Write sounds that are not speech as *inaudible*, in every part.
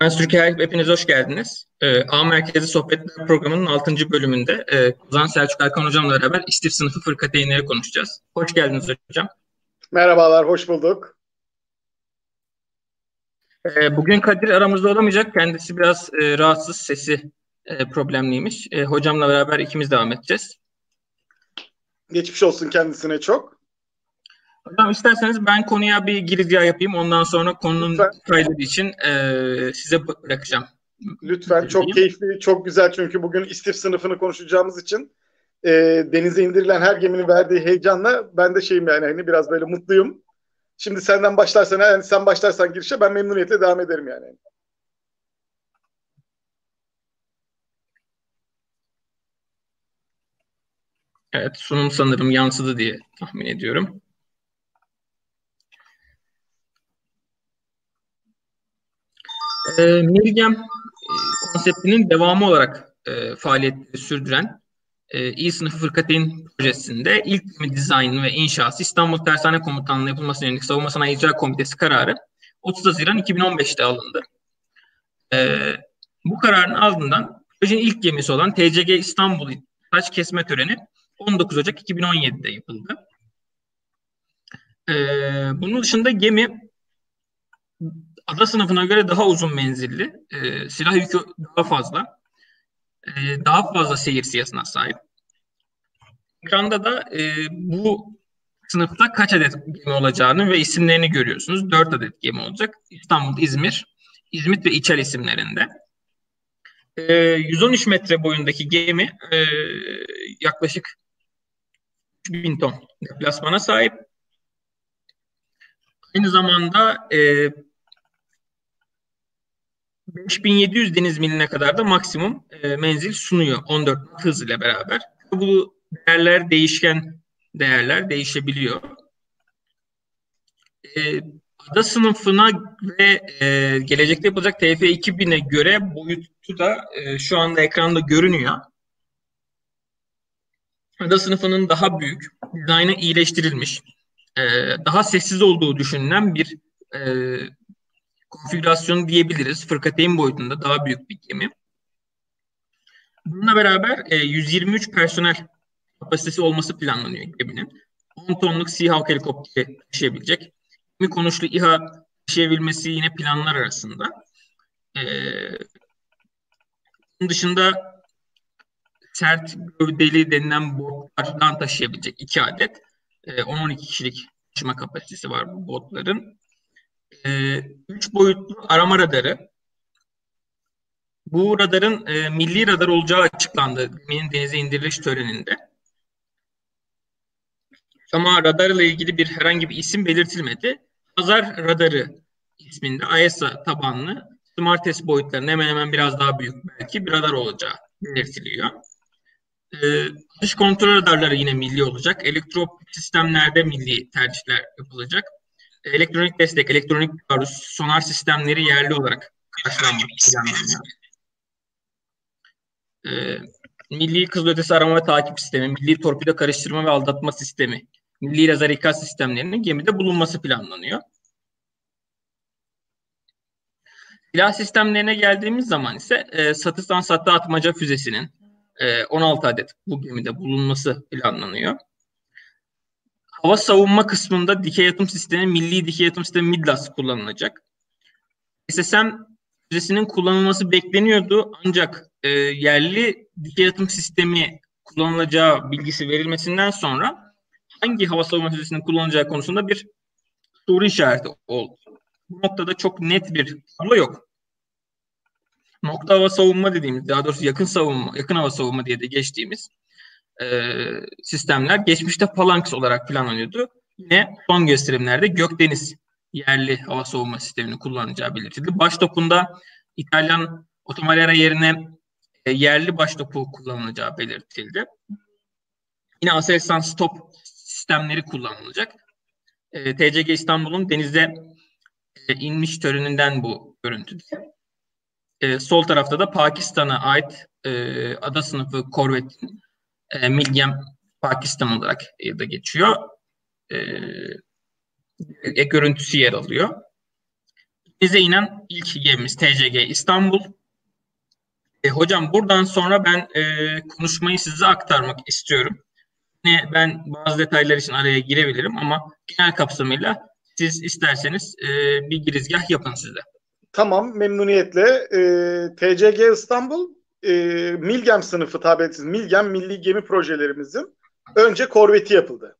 Ben Türkiye hepiniz hoş geldiniz. Ee, A Merkezi Sohbetler programının 6. bölümünde e, Ozan Selçuk Erkan hocamla beraber istif sınıfı fırkateyinleri konuşacağız. Hoş geldiniz hocam. Merhabalar, hoş bulduk. Ee, bugün Kadir aramızda olamayacak. Kendisi biraz e, rahatsız, sesi e, problemliymiş. E, hocamla beraber ikimiz devam edeceğiz. Geçmiş olsun kendisine çok. Hocam isterseniz ben konuya bir girizgah yapayım. Ondan sonra konunun Lütfen. kaydı için e, size bırakacağım. Lütfen. Çok keyifli, çok güzel çünkü bugün istif sınıfını konuşacağımız için e, denize indirilen her geminin verdiği heyecanla ben de şeyim yani hani biraz böyle mutluyum. Şimdi senden başlarsan, yani sen başlarsan girişe ben memnuniyetle devam ederim yani. Evet, sunum sanırım yansıdı diye tahmin ediyorum. Ee, e, konseptinin devamı olarak e, faaliyetleri sürdüren e, İyi Sınıfı Fırkateyn projesinde ilk dizayn ve inşası İstanbul Tersane Komutanlığı yapılmasına yönelik Savunma Sanayi İcra Komitesi kararı 30 Haziran 2015'te alındı. E, bu kararın ardından projenin ilk gemisi olan TCG İstanbul taş kesme töreni 19 Ocak 2017'de yapıldı. E, bunun dışında gemi ada sınıfına göre daha uzun menzilli, e, silah yükü daha fazla, e, daha fazla seyir siyasına sahip. Ekranda da e, bu sınıfta kaç adet gemi olacağını ve isimlerini görüyorsunuz. 4 adet gemi olacak. İstanbul, İzmir, İzmit ve İçer isimlerinde. E, 113 metre boyundaki gemi e, yaklaşık 3000 ton deplasmana sahip. Aynı zamanda e, 5700 deniz miline kadar da maksimum e, menzil sunuyor 14 hız ile beraber. Bu değerler değişken değerler değişebiliyor. E, ada sınıfına ve e, gelecekte yapılacak TF 2000'e göre boyutu da e, şu anda ekranda görünüyor. Ada sınıfının daha büyük, dizaynı iyileştirilmiş, e, daha sessiz olduğu düşünülen bir e, konfigürasyonu diyebiliriz. Fırkateyn boyutunda daha büyük bir gemi. Bununla beraber e, 123 personel kapasitesi olması planlanıyor geminin. 10 tonluk Seahawk helikopteri taşıyabilecek. Gemi konuşlu İHA taşıyabilmesi yine planlar arasında. Ee, bunun dışında sert gövdeli denilen botlardan taşıyabilecek iki adet. E, 10-12 kişilik taşıma kapasitesi var bu botların e, üç boyutlu arama radarı. Bu radarın e, milli radar olacağı açıklandı geminin denize indiriliş töreninde. Ama radar ile ilgili bir herhangi bir isim belirtilmedi. Hazar radarı isminde AESA tabanlı Smartest boyutlarının hemen hemen biraz daha büyük belki bir radar olacağı belirtiliyor. Ee, dış kontrol radarları yine milli olacak. Elektro sistemlerde milli tercihler yapılacak elektronik destek, elektronik taarruz, sonar sistemleri yerli olarak karşılanmak. Ee, milli kızılötesi arama ve takip sistemi, milli torpido karıştırma ve aldatma sistemi, milli lazer ikaz sistemlerinin gemide bulunması planlanıyor. Silah sistemlerine geldiğimiz zaman ise e, satıstan satta atmaca füzesinin e, 16 adet bu gemide bulunması planlanıyor hava savunma kısmında dikey atım sistemi, milli dikey atım sistemi MIDLAS kullanılacak. SSM füzesinin kullanılması bekleniyordu ancak e, yerli dikey atım sistemi kullanılacağı bilgisi verilmesinden sonra hangi hava savunma füzesinin kullanılacağı konusunda bir soru işareti oldu. Bu noktada çok net bir tablo yok. Nokta hava savunma dediğimiz, daha doğrusu yakın savunma, yakın hava savunma diye de geçtiğimiz e, sistemler geçmişte Phalanx olarak planlanıyordu. Yine son gösterimlerde Gökdeniz yerli hava savunma sistemini kullanacağı belirtildi. Baş topunda İtalyan Otomalera yerine e, yerli baş topu kullanılacağı belirtildi. Yine Aselsan stop sistemleri kullanılacak. E, TCG İstanbul'un denize e, inmiş töreninden bu görüntü. E, sol tarafta da Pakistan'a ait e, ada sınıfı korvetin e, Milgem Pakistan olarak da geçiyor. E, e, görüntüsü yer alıyor. denize inen ilk gemimiz TCG İstanbul. E, hocam buradan sonra ben e, konuşmayı size aktarmak istiyorum. Yine ben bazı detaylar için araya girebilirim ama genel kapsamıyla siz isterseniz e, bir girizgah yapın size. Tamam memnuniyetle. E, TCG İstanbul e, Milgem sınıfı tabiriyle Milgem Milli Gemi Projelerimizin önce korveti yapıldı.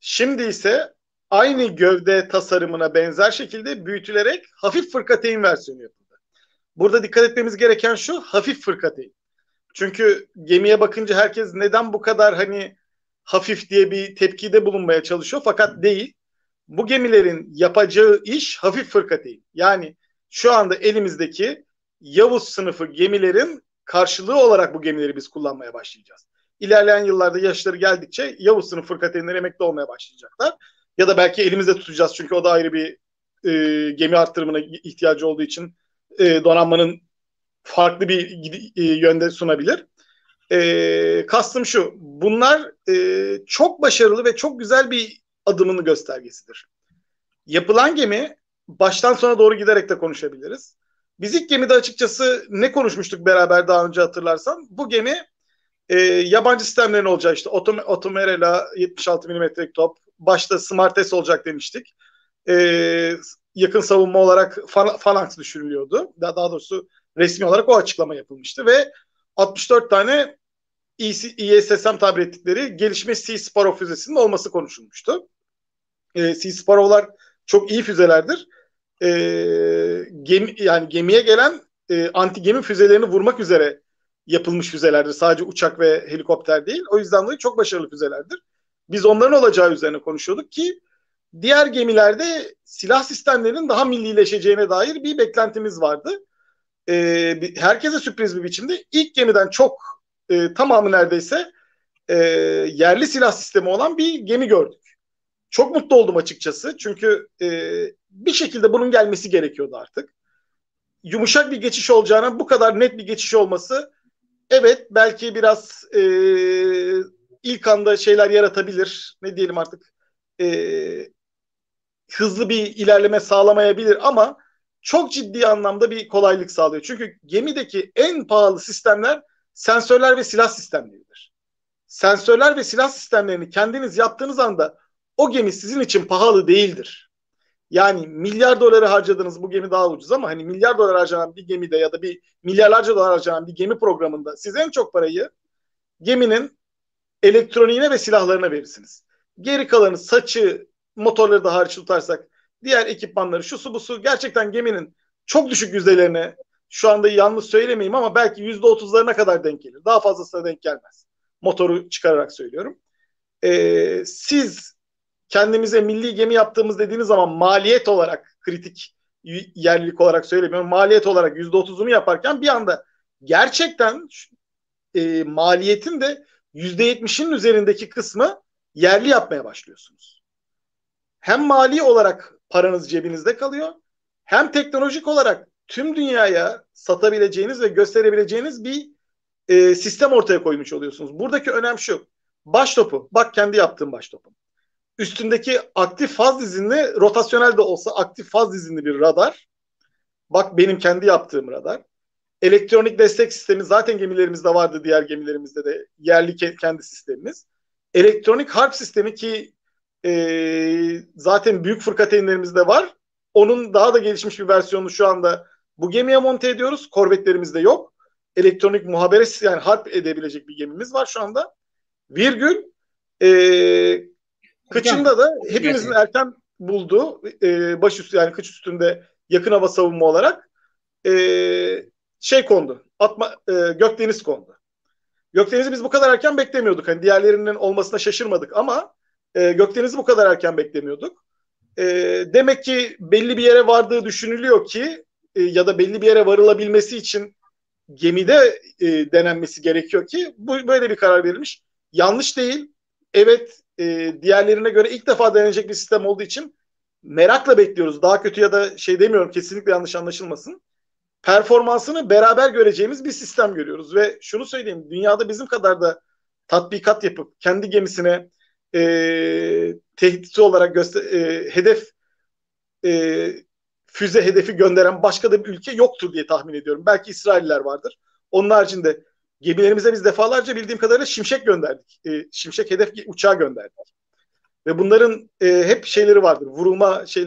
Şimdi ise aynı gövde tasarımına benzer şekilde büyütülerek hafif fırkateyn versiyonu yapıldı. Burada dikkat etmemiz gereken şu hafif fırkateyn. Çünkü gemiye bakınca herkes neden bu kadar hani hafif diye bir tepkide bulunmaya çalışıyor fakat değil. Bu gemilerin yapacağı iş hafif fırkateyn. Yani şu anda elimizdeki Yavuz sınıfı gemilerin karşılığı olarak bu gemileri biz kullanmaya başlayacağız. İlerleyen yıllarda yaşları geldikçe Yavuz sınıf fırkateynleri emekli olmaya başlayacaklar. Ya da belki elimizde tutacağız çünkü o da ayrı bir e, gemi arttırımına ihtiyacı olduğu için e, donanmanın farklı bir e, yönde sunabilir. E, kastım şu, bunlar e, çok başarılı ve çok güzel bir adımını göstergesidir. Yapılan gemi baştan sona doğru giderek de konuşabiliriz. Biz ilk gemide açıkçası ne konuşmuştuk beraber daha önce hatırlarsan? Bu gemi e, yabancı sistemlerin olacağı işte Otom Otomerela 76 mm top. Başta Smart S olacak demiştik. E, yakın savunma olarak Phalanx düşünülüyordu. Daha, daha doğrusu resmi olarak o açıklama yapılmıştı ve 64 tane ESSM tabir ettikleri gelişmiş Sea Sparrow füzesinin olması konuşulmuştu. E, Sea Sparrow'lar çok iyi füzelerdir. E, gemi, yani gemiye gelen e, anti gemi füzelerini vurmak üzere yapılmış füzelerdir. Sadece uçak ve helikopter değil. O yüzden dolayı çok başarılı füzelerdir. Biz onların olacağı üzerine konuşuyorduk ki diğer gemilerde silah sistemlerinin daha millileşeceğine dair bir beklentimiz vardı. Ee, herkese sürpriz bir biçimde ilk gemiden çok e, tamamı neredeyse e, yerli silah sistemi olan bir gemi gördük. Çok mutlu oldum açıkçası çünkü e, bir şekilde bunun gelmesi gerekiyordu artık. Yumuşak bir geçiş olacağına bu kadar net bir geçiş olması evet belki biraz e, ilk anda şeyler yaratabilir. Ne diyelim artık e, hızlı bir ilerleme sağlamayabilir ama çok ciddi anlamda bir kolaylık sağlıyor. Çünkü gemideki en pahalı sistemler sensörler ve silah sistemleridir. Sensörler ve silah sistemlerini kendiniz yaptığınız anda o gemi sizin için pahalı değildir. Yani milyar doları harcadığınız bu gemi daha ucuz ama hani milyar dolar harcanan bir gemide ya da bir milyarlarca dolar harcanan bir gemi programında siz en çok parayı geminin elektroniğine ve silahlarına verirsiniz. Geri kalanı saçı, motorları da hariç tutarsak diğer ekipmanları şu su bu su gerçekten geminin çok düşük yüzdelerine şu anda yalnız söylemeyeyim ama belki yüzde otuzlarına kadar denk gelir. Daha fazlasına denk gelmez. Motoru çıkararak söylüyorum. Ee, siz kendimize milli gemi yaptığımız dediğiniz zaman maliyet olarak kritik yerlilik olarak söylemiyorum. Maliyet olarak yüzde otuzunu yaparken bir anda gerçekten e, maliyetin de yüzde yetmişin üzerindeki kısmı yerli yapmaya başlıyorsunuz. Hem mali olarak paranız cebinizde kalıyor hem teknolojik olarak tüm dünyaya satabileceğiniz ve gösterebileceğiniz bir e, sistem ortaya koymuş oluyorsunuz. Buradaki önem şu. Baş topu. Bak kendi yaptığım baş topum. Üstündeki aktif faz dizinli, rotasyonel de olsa aktif faz dizinli bir radar. Bak benim kendi yaptığım radar. Elektronik destek sistemi zaten gemilerimizde vardı, diğer gemilerimizde de yerli kendi sistemimiz. Elektronik harp sistemi ki e, zaten büyük fırkateynlerimizde var. Onun daha da gelişmiş bir versiyonu şu anda bu gemiye monte ediyoruz. Korvetlerimizde yok. Elektronik muhabere yani harp edebilecek bir gemimiz var şu anda. Virgül e, kıçında da hepimizin erken bulduğu e, baş üstü yani kıç üstünde yakın hava savunma olarak e, şey kondu. Atma, e, Gökdeniz kondu. Gökdeniz'i biz bu kadar erken beklemiyorduk. Hani diğerlerinin olmasına şaşırmadık ama e, Gökdeniz'i bu kadar erken beklemiyorduk. E, demek ki belli bir yere vardığı düşünülüyor ki e, ya da belli bir yere varılabilmesi için gemide e, denenmesi gerekiyor ki bu böyle bir karar verilmiş. Yanlış değil. Evet e, diğerlerine göre ilk defa denenecek bir sistem olduğu için merakla bekliyoruz. Daha kötü ya da şey demiyorum kesinlikle yanlış anlaşılmasın. Performansını beraber göreceğimiz bir sistem görüyoruz ve şunu söyleyeyim dünyada bizim kadar da tatbikat yapıp kendi gemisine e, tehditçi olarak göster e, hedef e, füze hedefi gönderen başka da bir ülke yoktur diye tahmin ediyorum. Belki İsrailler vardır. Onun haricinde gemilerimize biz defalarca bildiğim kadarıyla şimşek gönderdik. E, şimşek hedef uçağı gönderdik. Ve bunların e, hep şeyleri vardır. Vurulma şey, e,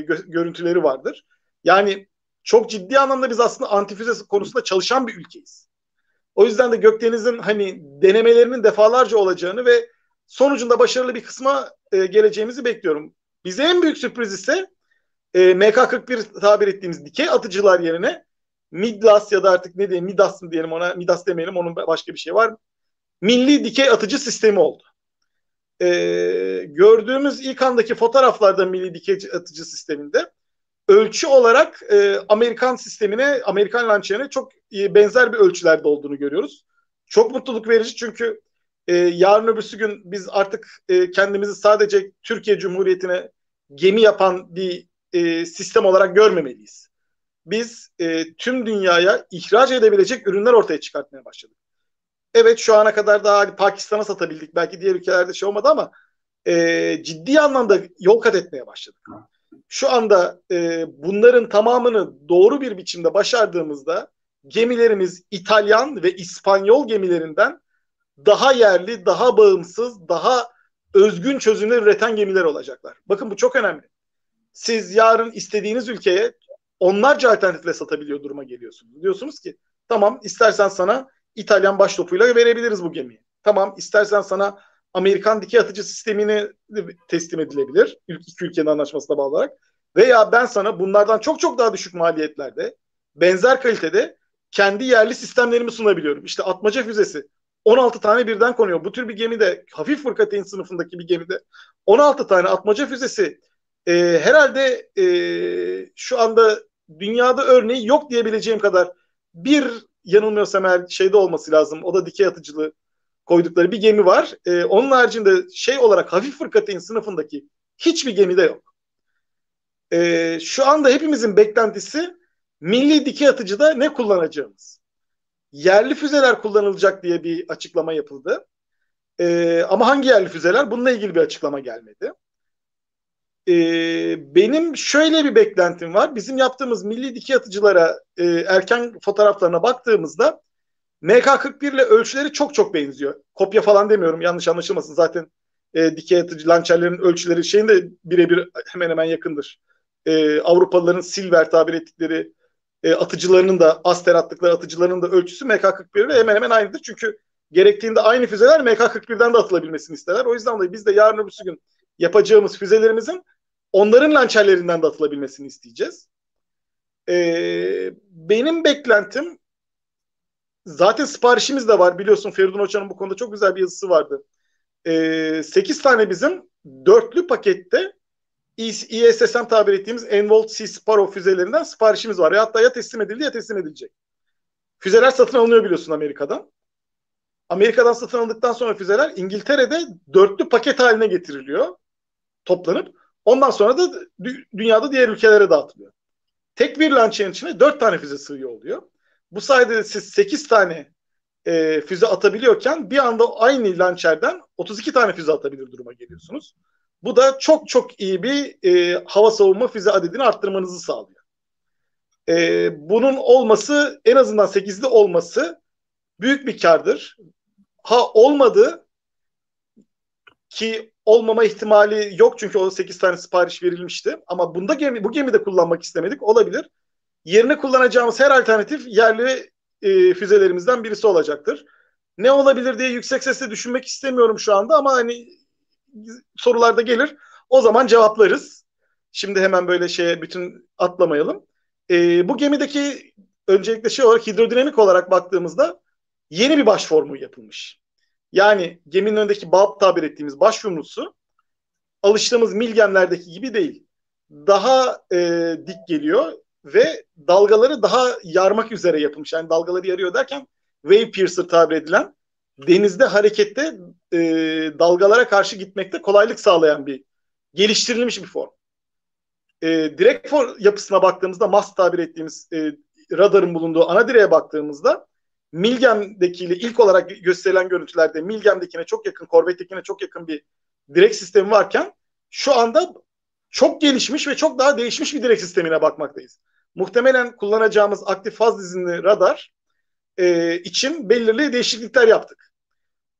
gö- görüntüleri vardır. Yani çok ciddi anlamda biz aslında antifüze konusunda çalışan bir ülkeyiz. O yüzden de Gökdeniz'in hani denemelerinin defalarca olacağını ve sonucunda başarılı bir kısma e, geleceğimizi bekliyorum. Bize en büyük sürpriz ise e, MK41 tabir ettiğimiz dikey atıcılar yerine Midlas ya da artık ne diyelim Midas mı diyelim ona Midas demeyelim onun başka bir şey var. Milli dikey atıcı sistemi oldu. E, gördüğümüz ilk andaki fotoğraflarda milli dikey atıcı sisteminde ölçü olarak e, Amerikan sistemine, Amerikan lançerine çok e, benzer bir ölçülerde olduğunu görüyoruz. Çok mutluluk verici çünkü e, yarın öbürsü gün biz artık e, kendimizi sadece Türkiye Cumhuriyeti'ne gemi yapan bir e, sistem olarak görmemeliyiz. Biz e, tüm dünyaya ihraç edebilecek ürünler ortaya çıkartmaya başladık. Evet şu ana kadar daha Pakistan'a satabildik. Belki diğer ülkelerde şey olmadı ama e, ciddi anlamda yol kat etmeye başladık. Şu anda e, bunların tamamını doğru bir biçimde başardığımızda gemilerimiz İtalyan ve İspanyol gemilerinden daha yerli, daha bağımsız, daha özgün çözümler üreten gemiler olacaklar. Bakın bu çok önemli. Siz yarın istediğiniz ülkeye onlarca alternatifle satabiliyor duruma geliyorsunuz. Diyorsunuz ki tamam istersen sana İtalyan baş topuyla verebiliriz bu gemiyi. Tamam istersen sana Amerikan dikey atıcı sistemini teslim edilebilir. İki ülkenin anlaşmasına bağlı olarak. Veya ben sana bunlardan çok çok daha düşük maliyetlerde benzer kalitede kendi yerli sistemlerimi sunabiliyorum. İşte atmaca füzesi 16 tane birden konuyor. Bu tür bir gemide hafif fırkateyn sınıfındaki bir gemide 16 tane atmaca füzesi e, herhalde e, şu anda dünyada örneği yok diyebileceğim kadar bir yanılmıyorsam eğer şeyde olması lazım. O da dikey atıcılı koydukları bir gemi var. E, onun haricinde şey olarak hafif fırkateyn sınıfındaki hiçbir gemide yok. E, şu anda hepimizin beklentisi milli dikey atıcıda ne kullanacağımız. Yerli füzeler kullanılacak diye bir açıklama yapıldı. E, ama hangi yerli füzeler? Bununla ilgili bir açıklama gelmedi. E, benim şöyle bir beklentim var. Bizim yaptığımız milli dikey atıcılara e, erken fotoğraflarına baktığımızda MK41 ile ölçüleri çok çok benziyor. Kopya falan demiyorum yanlış anlaşılmasın. Zaten e, dikey atıcı lançerlerin ölçüleri şeyin de birebir hemen hemen yakındır. E, Avrupalıların Silver tabir ettikleri e, atıcılarının da Aster attıkları atıcılarının da ölçüsü MK41 ve hemen hemen aynıdır. Çünkü gerektiğinde aynı füzeler MK41'den de atılabilmesini isterler. O yüzden dolayı biz de yarın öbürsü gün yapacağımız füzelerimizin onların lançerlerinden de atılabilmesini isteyeceğiz. Ee, benim beklentim zaten siparişimiz de var. Biliyorsun Feridun Hoca'nın bu konuda çok güzel bir yazısı vardı. Ee, 8 tane bizim dörtlü pakette ESSM tabir ettiğimiz Envolt C Sparrow füzelerinden siparişimiz var. Ya hatta ya teslim edildi ya teslim edilecek. Füzeler satın alınıyor biliyorsun Amerika'dan. Amerika'dan satın alındıktan sonra füzeler İngiltere'de dörtlü paket haline getiriliyor. Toplanıp. Ondan sonra da dünyada diğer ülkelere dağıtılıyor. Tek bir launcher'ın içine dört tane füze sığıyor oluyor. Bu sayede siz sekiz tane e, füze atabiliyorken bir anda aynı launcher'den 32 tane füze atabilir duruma geliyorsunuz. Bu da çok çok iyi bir e, hava savunma füze adedini arttırmanızı sağlıyor. E, bunun olması en azından 8'li olması büyük bir kardır. Ha olmadı ki olmama ihtimali yok çünkü o 8 tane sipariş verilmişti. Ama bunda gemi, bu gemide kullanmak istemedik. Olabilir. Yerine kullanacağımız her alternatif yerli e, füzelerimizden birisi olacaktır. Ne olabilir diye yüksek sesle düşünmek istemiyorum şu anda ama hani sorularda gelir. O zaman cevaplarız. Şimdi hemen böyle şeye bütün atlamayalım. E, bu gemideki öncelikle şey olarak hidrodinamik olarak baktığımızda yeni bir baş formu yapılmış. Yani geminin önündeki balp tabir ettiğimiz baş yumrusu alıştığımız milgemlerdeki gibi değil. Daha e, dik geliyor ve dalgaları daha yarmak üzere yapılmış. Yani dalgaları yarıyor derken wave piercer tabir edilen denizde harekette e, dalgalara karşı gitmekte kolaylık sağlayan bir geliştirilmiş bir form. E, direkt for yapısına baktığımızda mast tabir ettiğimiz e, radarın bulunduğu ana direğe baktığımızda Milgem'dekiyle ilk olarak gösterilen görüntülerde Milgem'dekine çok yakın, Corvette'dekine çok yakın bir direk sistemi varken şu anda çok gelişmiş ve çok daha değişmiş bir direk sistemine bakmaktayız. Muhtemelen kullanacağımız aktif faz dizinli radar e, için belirli değişiklikler yaptık.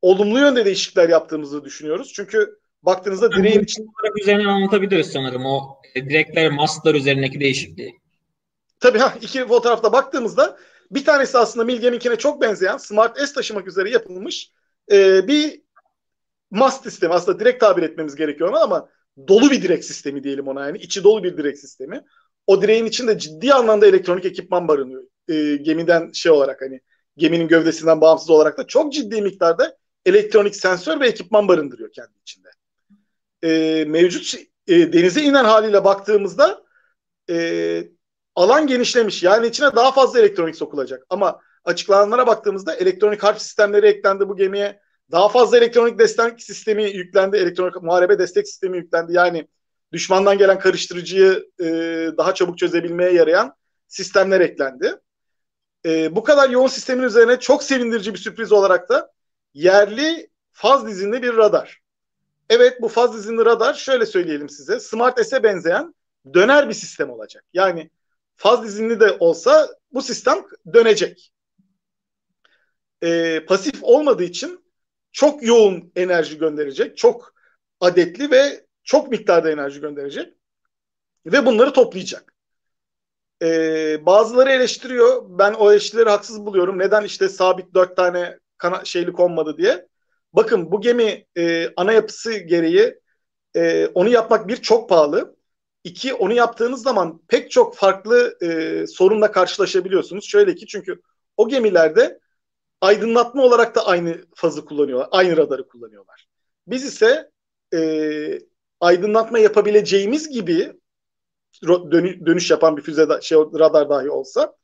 Olumlu yönde değişiklikler yaptığımızı düşünüyoruz. Çünkü baktığınızda yani direğin için... olarak üzerine anlatabiliriz sanırım o e, direkler, mastlar üzerindeki değişikliği. Tabii ha iki fotoğrafta baktığımızda bir tanesi aslında Milgem'inkine çok benzeyen Smart S taşımak üzere yapılmış e, bir mast sistemi. Aslında direkt tabir etmemiz gerekiyor ona ama dolu bir direk sistemi diyelim ona yani. içi dolu bir direk sistemi. O direğin içinde ciddi anlamda elektronik ekipman barınıyor. E, gemiden şey olarak hani geminin gövdesinden bağımsız olarak da çok ciddi miktarda elektronik sensör ve ekipman barındırıyor kendi içinde. E, mevcut e, denize inen haliyle baktığımızda e, alan genişlemiş. Yani içine daha fazla elektronik sokulacak. Ama açıklananlara baktığımızda elektronik harp sistemleri eklendi bu gemiye. Daha fazla elektronik destek sistemi yüklendi. Elektronik muharebe destek sistemi yüklendi. Yani düşmandan gelen karıştırıcıyı e, daha çabuk çözebilmeye yarayan sistemler eklendi. E, bu kadar yoğun sistemin üzerine çok sevindirici bir sürpriz olarak da yerli faz dizinli bir radar. Evet bu faz dizinli radar şöyle söyleyelim size. Smart S'e benzeyen döner bir sistem olacak. Yani faz dizinli de olsa bu sistem dönecek. E, pasif olmadığı için çok yoğun enerji gönderecek. Çok adetli ve çok miktarda enerji gönderecek. Ve bunları toplayacak. Ee, bazıları eleştiriyor. Ben o eleştirileri haksız buluyorum. Neden işte sabit dört tane kana şeyli konmadı diye. Bakın bu gemi e, ana yapısı gereği e, onu yapmak bir çok pahalı. İki onu yaptığınız zaman pek çok farklı e, sorunla karşılaşabiliyorsunuz. Şöyle ki çünkü o gemilerde aydınlatma olarak da aynı fazı kullanıyorlar. Aynı radarı kullanıyorlar. Biz ise e, aydınlatma yapabileceğimiz gibi dönüş yapan bir füze şey, radar dahi olsa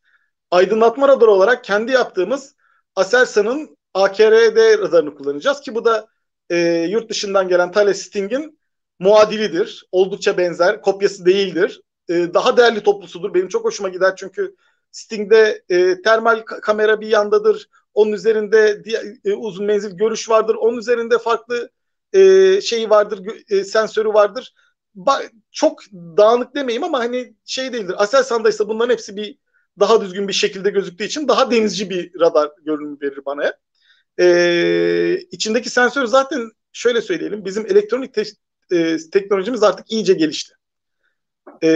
aydınlatma radarı olarak kendi yaptığımız Aselsan'ın AKRD radarını kullanacağız ki bu da e, yurt dışından gelen Thales Sting'in muadilidir. Oldukça benzer. Kopyası değildir. E, daha değerli toplusudur. Benim çok hoşuma gider çünkü Sting'de e, termal kamera bir yandadır. Onun üzerinde e, uzun menzil görüş vardır. Onun üzerinde farklı e, şeyi vardır, e, sensörü vardır. Ba- çok dağınık demeyeyim ama hani şey değildir. Aselsan'da ise bunların hepsi bir daha düzgün bir şekilde gözüktüğü için daha denizci bir radar görünümü verir bana. E, içindeki sensör zaten şöyle söyleyelim. Bizim elektronik te- e, teknolojimiz artık iyice gelişti. E,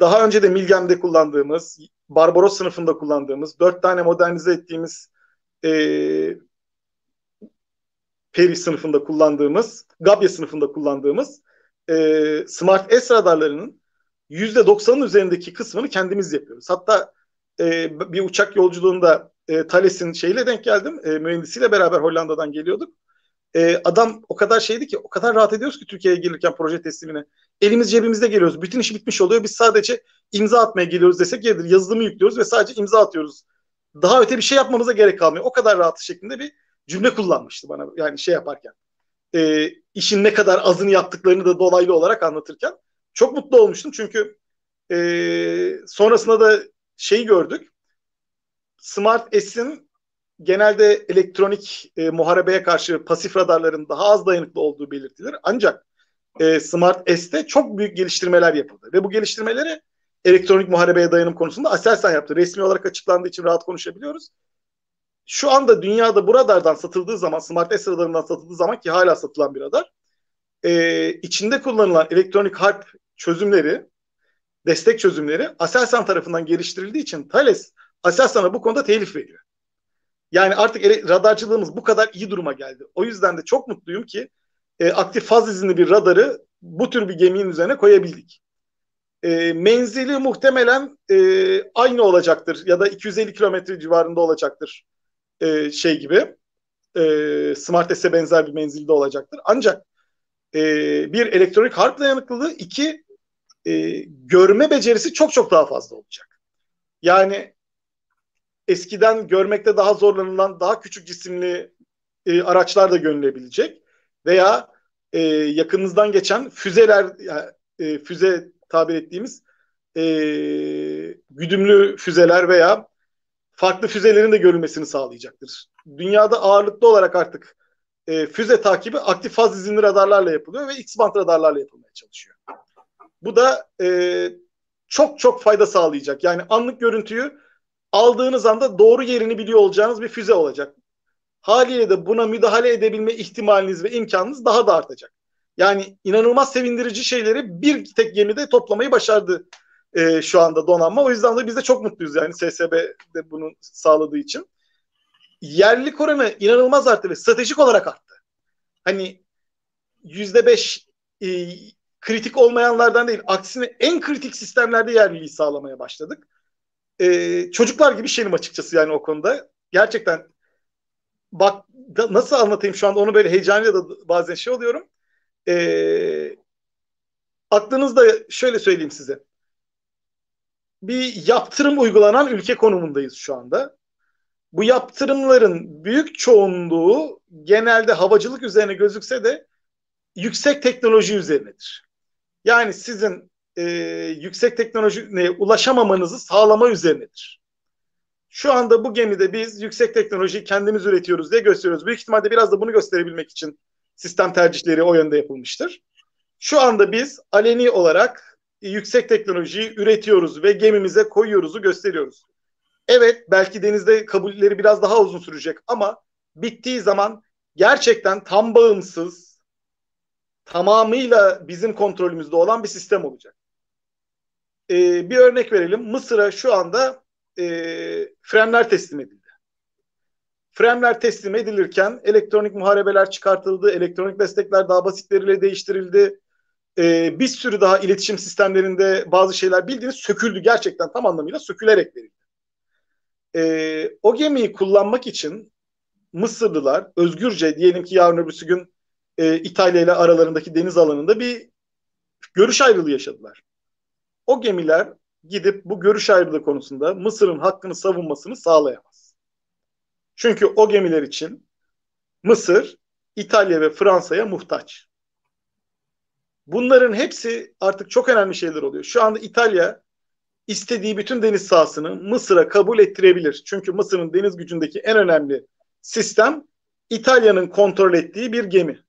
daha önce de Milgem'de kullandığımız, Barbaros sınıfında kullandığımız, dört tane modernize ettiğimiz e, Peri sınıfında kullandığımız, Gabya sınıfında kullandığımız e, Smart S radarlarının %90'ın üzerindeki kısmını kendimiz yapıyoruz. Hatta e, bir uçak yolculuğunda e, Thales'in şeyle denk geldim. E, mühendisiyle beraber Hollanda'dan geliyorduk. E, adam o kadar şeydi ki o kadar rahat ediyoruz ki Türkiye'ye gelirken proje teslimine. Elimiz cebimizde geliyoruz. Bütün iş bitmiş oluyor. Biz sadece imza atmaya geliyoruz desek yeridir. Yazılımı yüklüyoruz ve sadece imza atıyoruz. Daha öte bir şey yapmamıza gerek kalmıyor. O kadar rahat şeklinde bir cümle kullanmıştı bana yani şey yaparken. E, işin ne kadar azını yaptıklarını da dolaylı olarak anlatırken. Çok mutlu olmuştum çünkü e, sonrasında da şeyi gördük. Smart S'in genelde elektronik e, muharebeye karşı pasif radarların daha az dayanıklı olduğu belirtilir. Ancak e, Smart S'te çok büyük geliştirmeler yapıldı. Ve bu geliştirmeleri elektronik muharebeye dayanım konusunda Aselsan yaptı. Resmi olarak açıklandığı için rahat konuşabiliyoruz. Şu anda dünyada bu radardan satıldığı zaman, Smart S radarından satıldığı zaman ki hala satılan bir radar, e, içinde kullanılan elektronik harp çözümleri, destek çözümleri Aselsan tarafından geliştirildiği için Thales Aselsan'a bu konuda telif veriyor. Yani artık ele, radarcılığımız bu kadar iyi duruma geldi. O yüzden de çok mutluyum ki e, aktif faz izinli bir radarı bu tür bir geminin üzerine koyabildik. E, menzili muhtemelen e, aynı olacaktır ya da 250 kilometre civarında olacaktır e, şey gibi. E, Smart S'e benzer bir menzilde olacaktır. Ancak e, bir elektronik harp dayanıklılığı, iki e, görme becerisi çok çok daha fazla olacak. Yani eskiden görmekte daha zorlanılan daha küçük cisimli e, araçlar da görülebilecek veya e, yakınınızdan geçen füzeler e, füze tabir ettiğimiz e, güdümlü füzeler veya farklı füzelerin de görülmesini sağlayacaktır. Dünyada ağırlıklı olarak artık e, füze takibi aktif faz izinli radarlarla yapılıyor ve X-band radarlarla yapılmaya çalışıyor. Bu da e, çok çok fayda sağlayacak. Yani anlık görüntüyü aldığınız anda doğru yerini biliyor olacağınız bir füze olacak. Haliyle de buna müdahale edebilme ihtimaliniz ve imkanınız daha da artacak. Yani inanılmaz sevindirici şeyleri bir tek gemide toplamayı başardı e, şu anda donanma. O yüzden de biz de çok mutluyuz yani SSB de bunu sağladığı için. Yerlilik oranı inanılmaz arttı ve stratejik olarak arttı. Hani yüzde beş e, kritik olmayanlardan değil, aksine en kritik sistemlerde yerliliği sağlamaya başladık. E, çocuklar gibi şeyim açıkçası yani o konuda. Gerçekten bak da, nasıl anlatayım şu anda onu böyle heyecanlı da bazen şey oluyorum. E, aklınızda şöyle söyleyeyim size. Bir yaptırım uygulanan ülke konumundayız şu anda. Bu yaptırımların büyük çoğunluğu genelde havacılık üzerine gözükse de yüksek teknoloji üzerinedir. Yani sizin e, yüksek teknolojiye ulaşamamanızı sağlama üzerinedir. Şu anda bu gemide biz yüksek teknolojiyi kendimiz üretiyoruz diye gösteriyoruz. Büyük ihtimalle biraz da bunu gösterebilmek için sistem tercihleri o yönde yapılmıştır. Şu anda biz aleni olarak yüksek teknolojiyi üretiyoruz ve gemimize koyuyoruzu gösteriyoruz. Evet belki denizde kabulleri biraz daha uzun sürecek ama bittiği zaman gerçekten tam bağımsız, tamamıyla bizim kontrolümüzde olan bir sistem olacak. Ee, bir örnek verelim. Mısır'a şu anda e, frenler teslim edildi. Frenler teslim edilirken elektronik muharebeler çıkartıldı, elektronik destekler daha basitleriyle değiştirildi. Ee, bir sürü daha iletişim sistemlerinde bazı şeyler bildiğiniz söküldü. Gerçekten tam anlamıyla sökülerek verildi. Ee, o gemiyi kullanmak için Mısırlılar özgürce diyelim ki yarın öbürsü gün e, İtalya ile aralarındaki deniz alanında bir görüş ayrılığı yaşadılar. O gemiler gidip bu görüş ayrılığı konusunda Mısır'ın hakkını savunmasını sağlayamaz. Çünkü o gemiler için Mısır, İtalya ve Fransa'ya muhtaç. Bunların hepsi artık çok önemli şeyler oluyor. Şu anda İtalya istediği bütün deniz sahasını Mısır'a kabul ettirebilir. Çünkü Mısır'ın deniz gücündeki en önemli sistem İtalya'nın kontrol ettiği bir gemi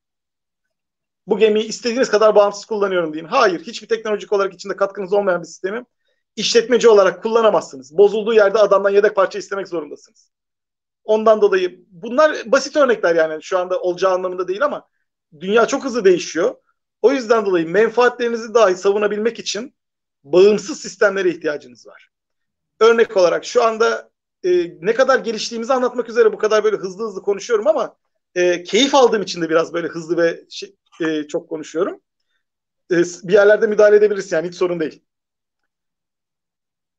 bu gemiyi istediğiniz kadar bağımsız kullanıyorum deyin. Hayır, hiçbir teknolojik olarak içinde katkınız olmayan bir sistemi işletmeci olarak kullanamazsınız. Bozulduğu yerde adamdan yedek parça istemek zorundasınız. Ondan dolayı bunlar basit örnekler yani şu anda olacağı anlamında değil ama dünya çok hızlı değişiyor. O yüzden dolayı menfaatlerinizi dahi savunabilmek için bağımsız sistemlere ihtiyacınız var. Örnek olarak şu anda e, ne kadar geliştiğimizi anlatmak üzere bu kadar böyle hızlı hızlı konuşuyorum ama e, keyif aldığım için de biraz böyle hızlı ve şey, e, çok konuşuyorum. E, bir yerlerde müdahale edebiliriz yani hiç sorun değil.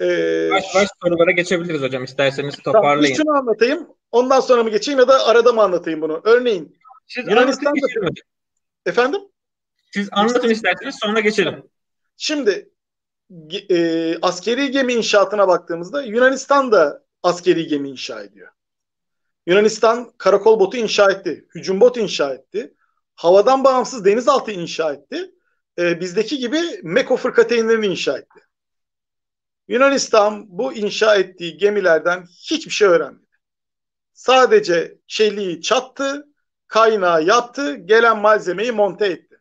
Ee, baş baş sorulara geçebiliriz hocam isterseniz toparlayın. Tamam, şunu anlatayım. Ondan sonra mı geçeyim ya da arada mı anlatayım bunu? Örneğin Siz Yunanistan'da Efendim? Siz anlatın isterseniz sonra geçelim. Şimdi e, askeri gemi inşaatına baktığımızda Yunanistan da askeri gemi inşa ediyor. Yunanistan karakol botu inşa etti. Hücum botu inşa etti havadan bağımsız denizaltı inşa etti. E, bizdeki gibi Meko fırkateynlerini inşa etti. Yunanistan bu inşa ettiği gemilerden hiçbir şey öğrenmedi. Sadece çeliği çattı, kaynağı yaptı, gelen malzemeyi monte etti.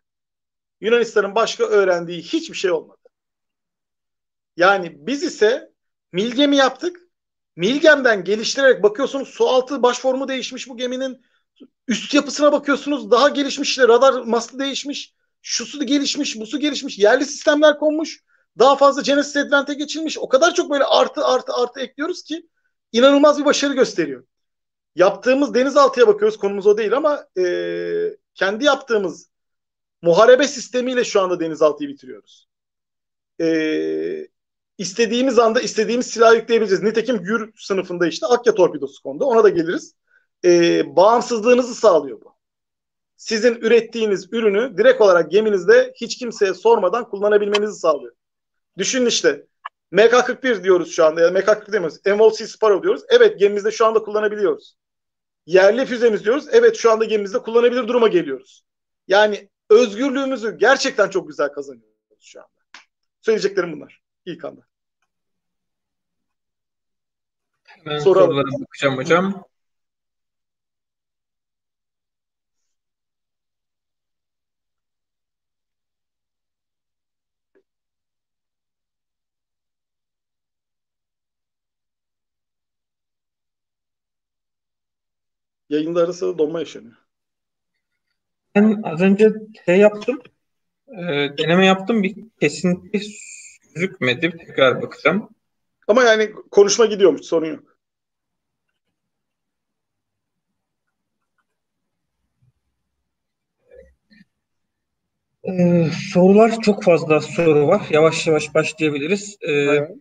Yunanistan'ın başka öğrendiği hiçbir şey olmadı. Yani biz ise mil gemi yaptık. Milgem'den geliştirerek bakıyorsunuz su altı baş formu değişmiş bu geminin üst yapısına bakıyorsunuz daha gelişmiş radar mastı değişmiş. Şusu gelişmiş, busu gelişmiş. Yerli sistemler konmuş. Daha fazla Genesis Advent'e geçilmiş. O kadar çok böyle artı artı artı ekliyoruz ki inanılmaz bir başarı gösteriyor. Yaptığımız denizaltıya bakıyoruz. Konumuz o değil ama e, kendi yaptığımız muharebe sistemiyle şu anda denizaltıyı bitiriyoruz. E, istediğimiz anda istediğimiz silah yükleyebileceğiz. Nitekim Gür sınıfında işte Akya torpidosu kondu. Ona da geliriz e, bağımsızlığınızı sağlıyor bu. Sizin ürettiğiniz ürünü direkt olarak geminizde hiç kimseye sormadan kullanabilmenizi sağlıyor. Düşünün işte MK41 diyoruz şu anda ya MK41 demiyoruz. Sea Sparrow diyoruz. Evet gemimizde şu anda kullanabiliyoruz. Yerli füzemiz diyoruz. Evet şu anda gemimizde kullanabilir duruma geliyoruz. Yani özgürlüğümüzü gerçekten çok güzel kazanıyoruz şu anda. Söyleyeceklerim bunlar. İlk anda. Hemen sorulara bakacağım hocam. Yayında arası donma yaşanıyor. Ben az önce şey yaptım. E, deneme yaptım. Bir kesinti gözükmedi. Tekrar bakacağım. Ama yani konuşma gidiyormuş. Sorun yok. Ee, sorular çok fazla soru var. Yavaş yavaş başlayabiliriz. Ee, evet.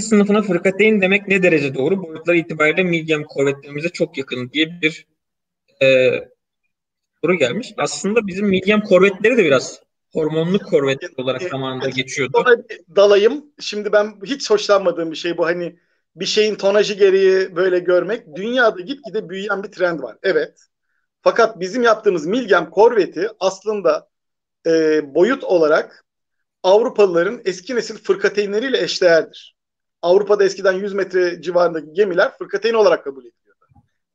Sınıfına fırkateyn demek ne derece doğru? Boyutları itibariyle medium korvetlerimize çok yakın diye bir e, soru gelmiş. Aslında bizim medium korvetleri de biraz hormonlu korvetler olarak zamanında geçiyordu. Dalayım. Şimdi ben hiç hoşlanmadığım bir şey bu. Hani bir şeyin tonajı gereği böyle görmek. Dünyada gitgide büyüyen bir trend var. Evet. Fakat bizim yaptığımız Milgem korveti aslında e, boyut olarak Avrupalıların eski nesil fırkateynleriyle eşdeğerdir. Avrupa'da eskiden 100 metre civarındaki gemiler fırkateyn olarak kabul ediliyordu.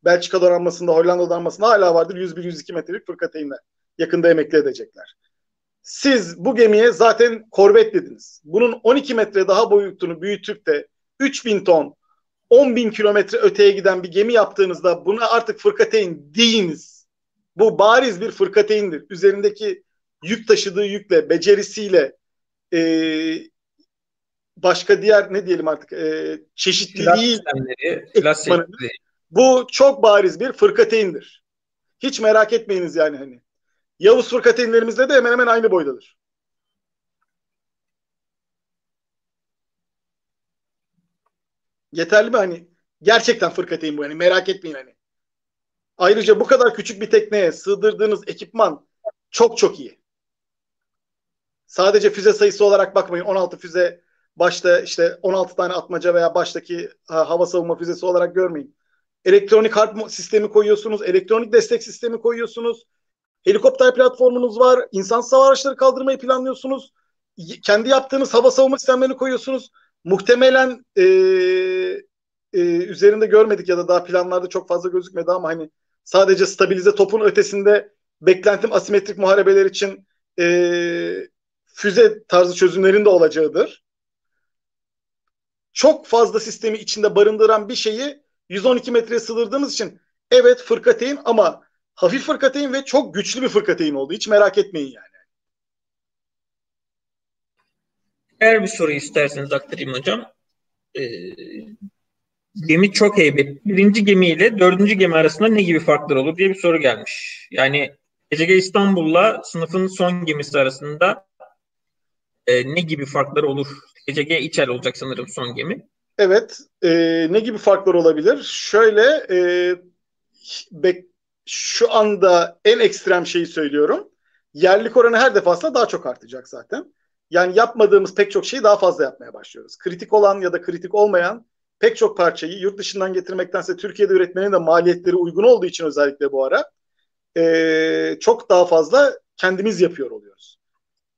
Belçika donanmasında, Hollanda donanmasında hala vardır 101-102 metrelik fırkateynler. Yakında emekli edecekler. Siz bu gemiye zaten korvet dediniz. Bunun 12 metre daha boyutunu büyütüp de 3000 ton 10 bin kilometre öteye giden bir gemi yaptığınızda buna artık fırkateyn deyiniz. Bu bariz bir fırkateyndir. Üzerindeki yük taşıdığı yükle, becerisiyle, e, başka diğer ne diyelim artık e, çeşitliliği bu çok bariz bir fırkateyndir. Hiç merak etmeyiniz yani hani. Yavuz fırkateynlerimizle de hemen hemen aynı boydadır. Yeterli mi hani? Gerçekten fırkateyn bu yani merak etmeyin hani. Ayrıca bu kadar küçük bir tekneye sığdırdığınız ekipman çok çok iyi. Sadece füze sayısı olarak bakmayın. 16 füze başta işte 16 tane atmaca veya baştaki ha, hava savunma füzesi olarak görmeyin. Elektronik harp sistemi koyuyorsunuz, elektronik destek sistemi koyuyorsunuz. Helikopter platformunuz var, insan hava araçları kaldırmayı planlıyorsunuz. Kendi yaptığınız hava savunma sistemlerini koyuyorsunuz. Muhtemelen e, e, üzerinde görmedik ya da daha planlarda çok fazla gözükmedi ama hani sadece stabilize topun ötesinde beklentim asimetrik muharebeler için e, füze tarzı çözümlerin de olacağıdır çok fazla sistemi içinde barındıran bir şeyi 112 metreye sığdırdığımız için evet fırkateyn ama hafif fırkateyn ve çok güçlü bir fırkateyn oldu. Hiç merak etmeyin yani. Eğer bir soru isterseniz aktarayım hocam. Ee, gemi çok heybet. Birinci gemi ile dördüncü gemi arasında ne gibi farklar olur diye bir soru gelmiş. Yani Ecege İstanbul'la sınıfın son gemisi arasında e, ne gibi farklar olur? TCG içer olacak sanırım son gemi. Evet. E, ne gibi farklar olabilir? Şöyle e, bek, şu anda en ekstrem şeyi söylüyorum. Yerlik oranı her defasında daha çok artacak zaten. Yani yapmadığımız pek çok şeyi daha fazla yapmaya başlıyoruz. Kritik olan ya da kritik olmayan pek çok parçayı yurt dışından getirmektense Türkiye'de üretmenin de maliyetleri uygun olduğu için özellikle bu ara e, çok daha fazla kendimiz yapıyor oluyoruz.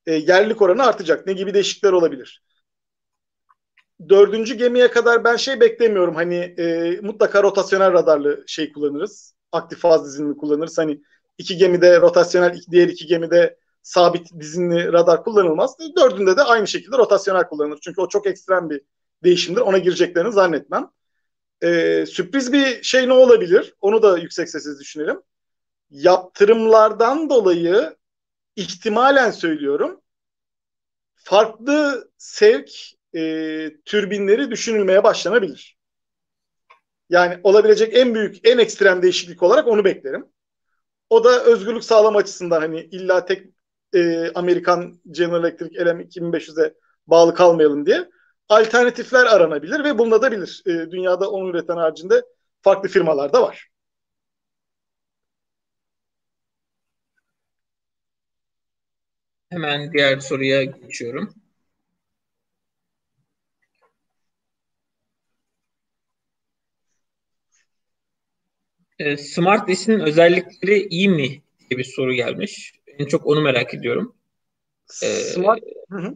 E, yerlilik oranı artacak. Ne gibi değişiklikler olabilir? Dördüncü gemiye kadar ben şey beklemiyorum. Hani e, mutlaka rotasyonel radarlı şey kullanırız. Aktif faz dizinli kullanırız. Hani iki gemide rotasyonel, diğer iki gemide sabit dizinli radar kullanılmaz. Dördünde de aynı şekilde rotasyonel kullanılır. Çünkü o çok ekstrem bir değişimdir. Ona gireceklerini zannetmem. Ee, sürpriz bir şey ne olabilir? Onu da yüksek sessiz düşünelim. Yaptırımlardan dolayı ihtimalen söylüyorum. Farklı sevk e, türbinleri düşünülmeye başlanabilir. Yani olabilecek en büyük, en ekstrem değişiklik olarak onu beklerim. O da özgürlük sağlama açısından hani illa tek e, Amerikan General Electric LM 2500'e bağlı kalmayalım diye alternatifler aranabilir ve bulunabilir. E, dünyada onu üreten haricinde farklı firmalar da var. Hemen diğer soruya geçiyorum. E, Smart S'in özellikleri iyi mi diye bir soru gelmiş. En çok onu merak ediyorum. E, Smart hı.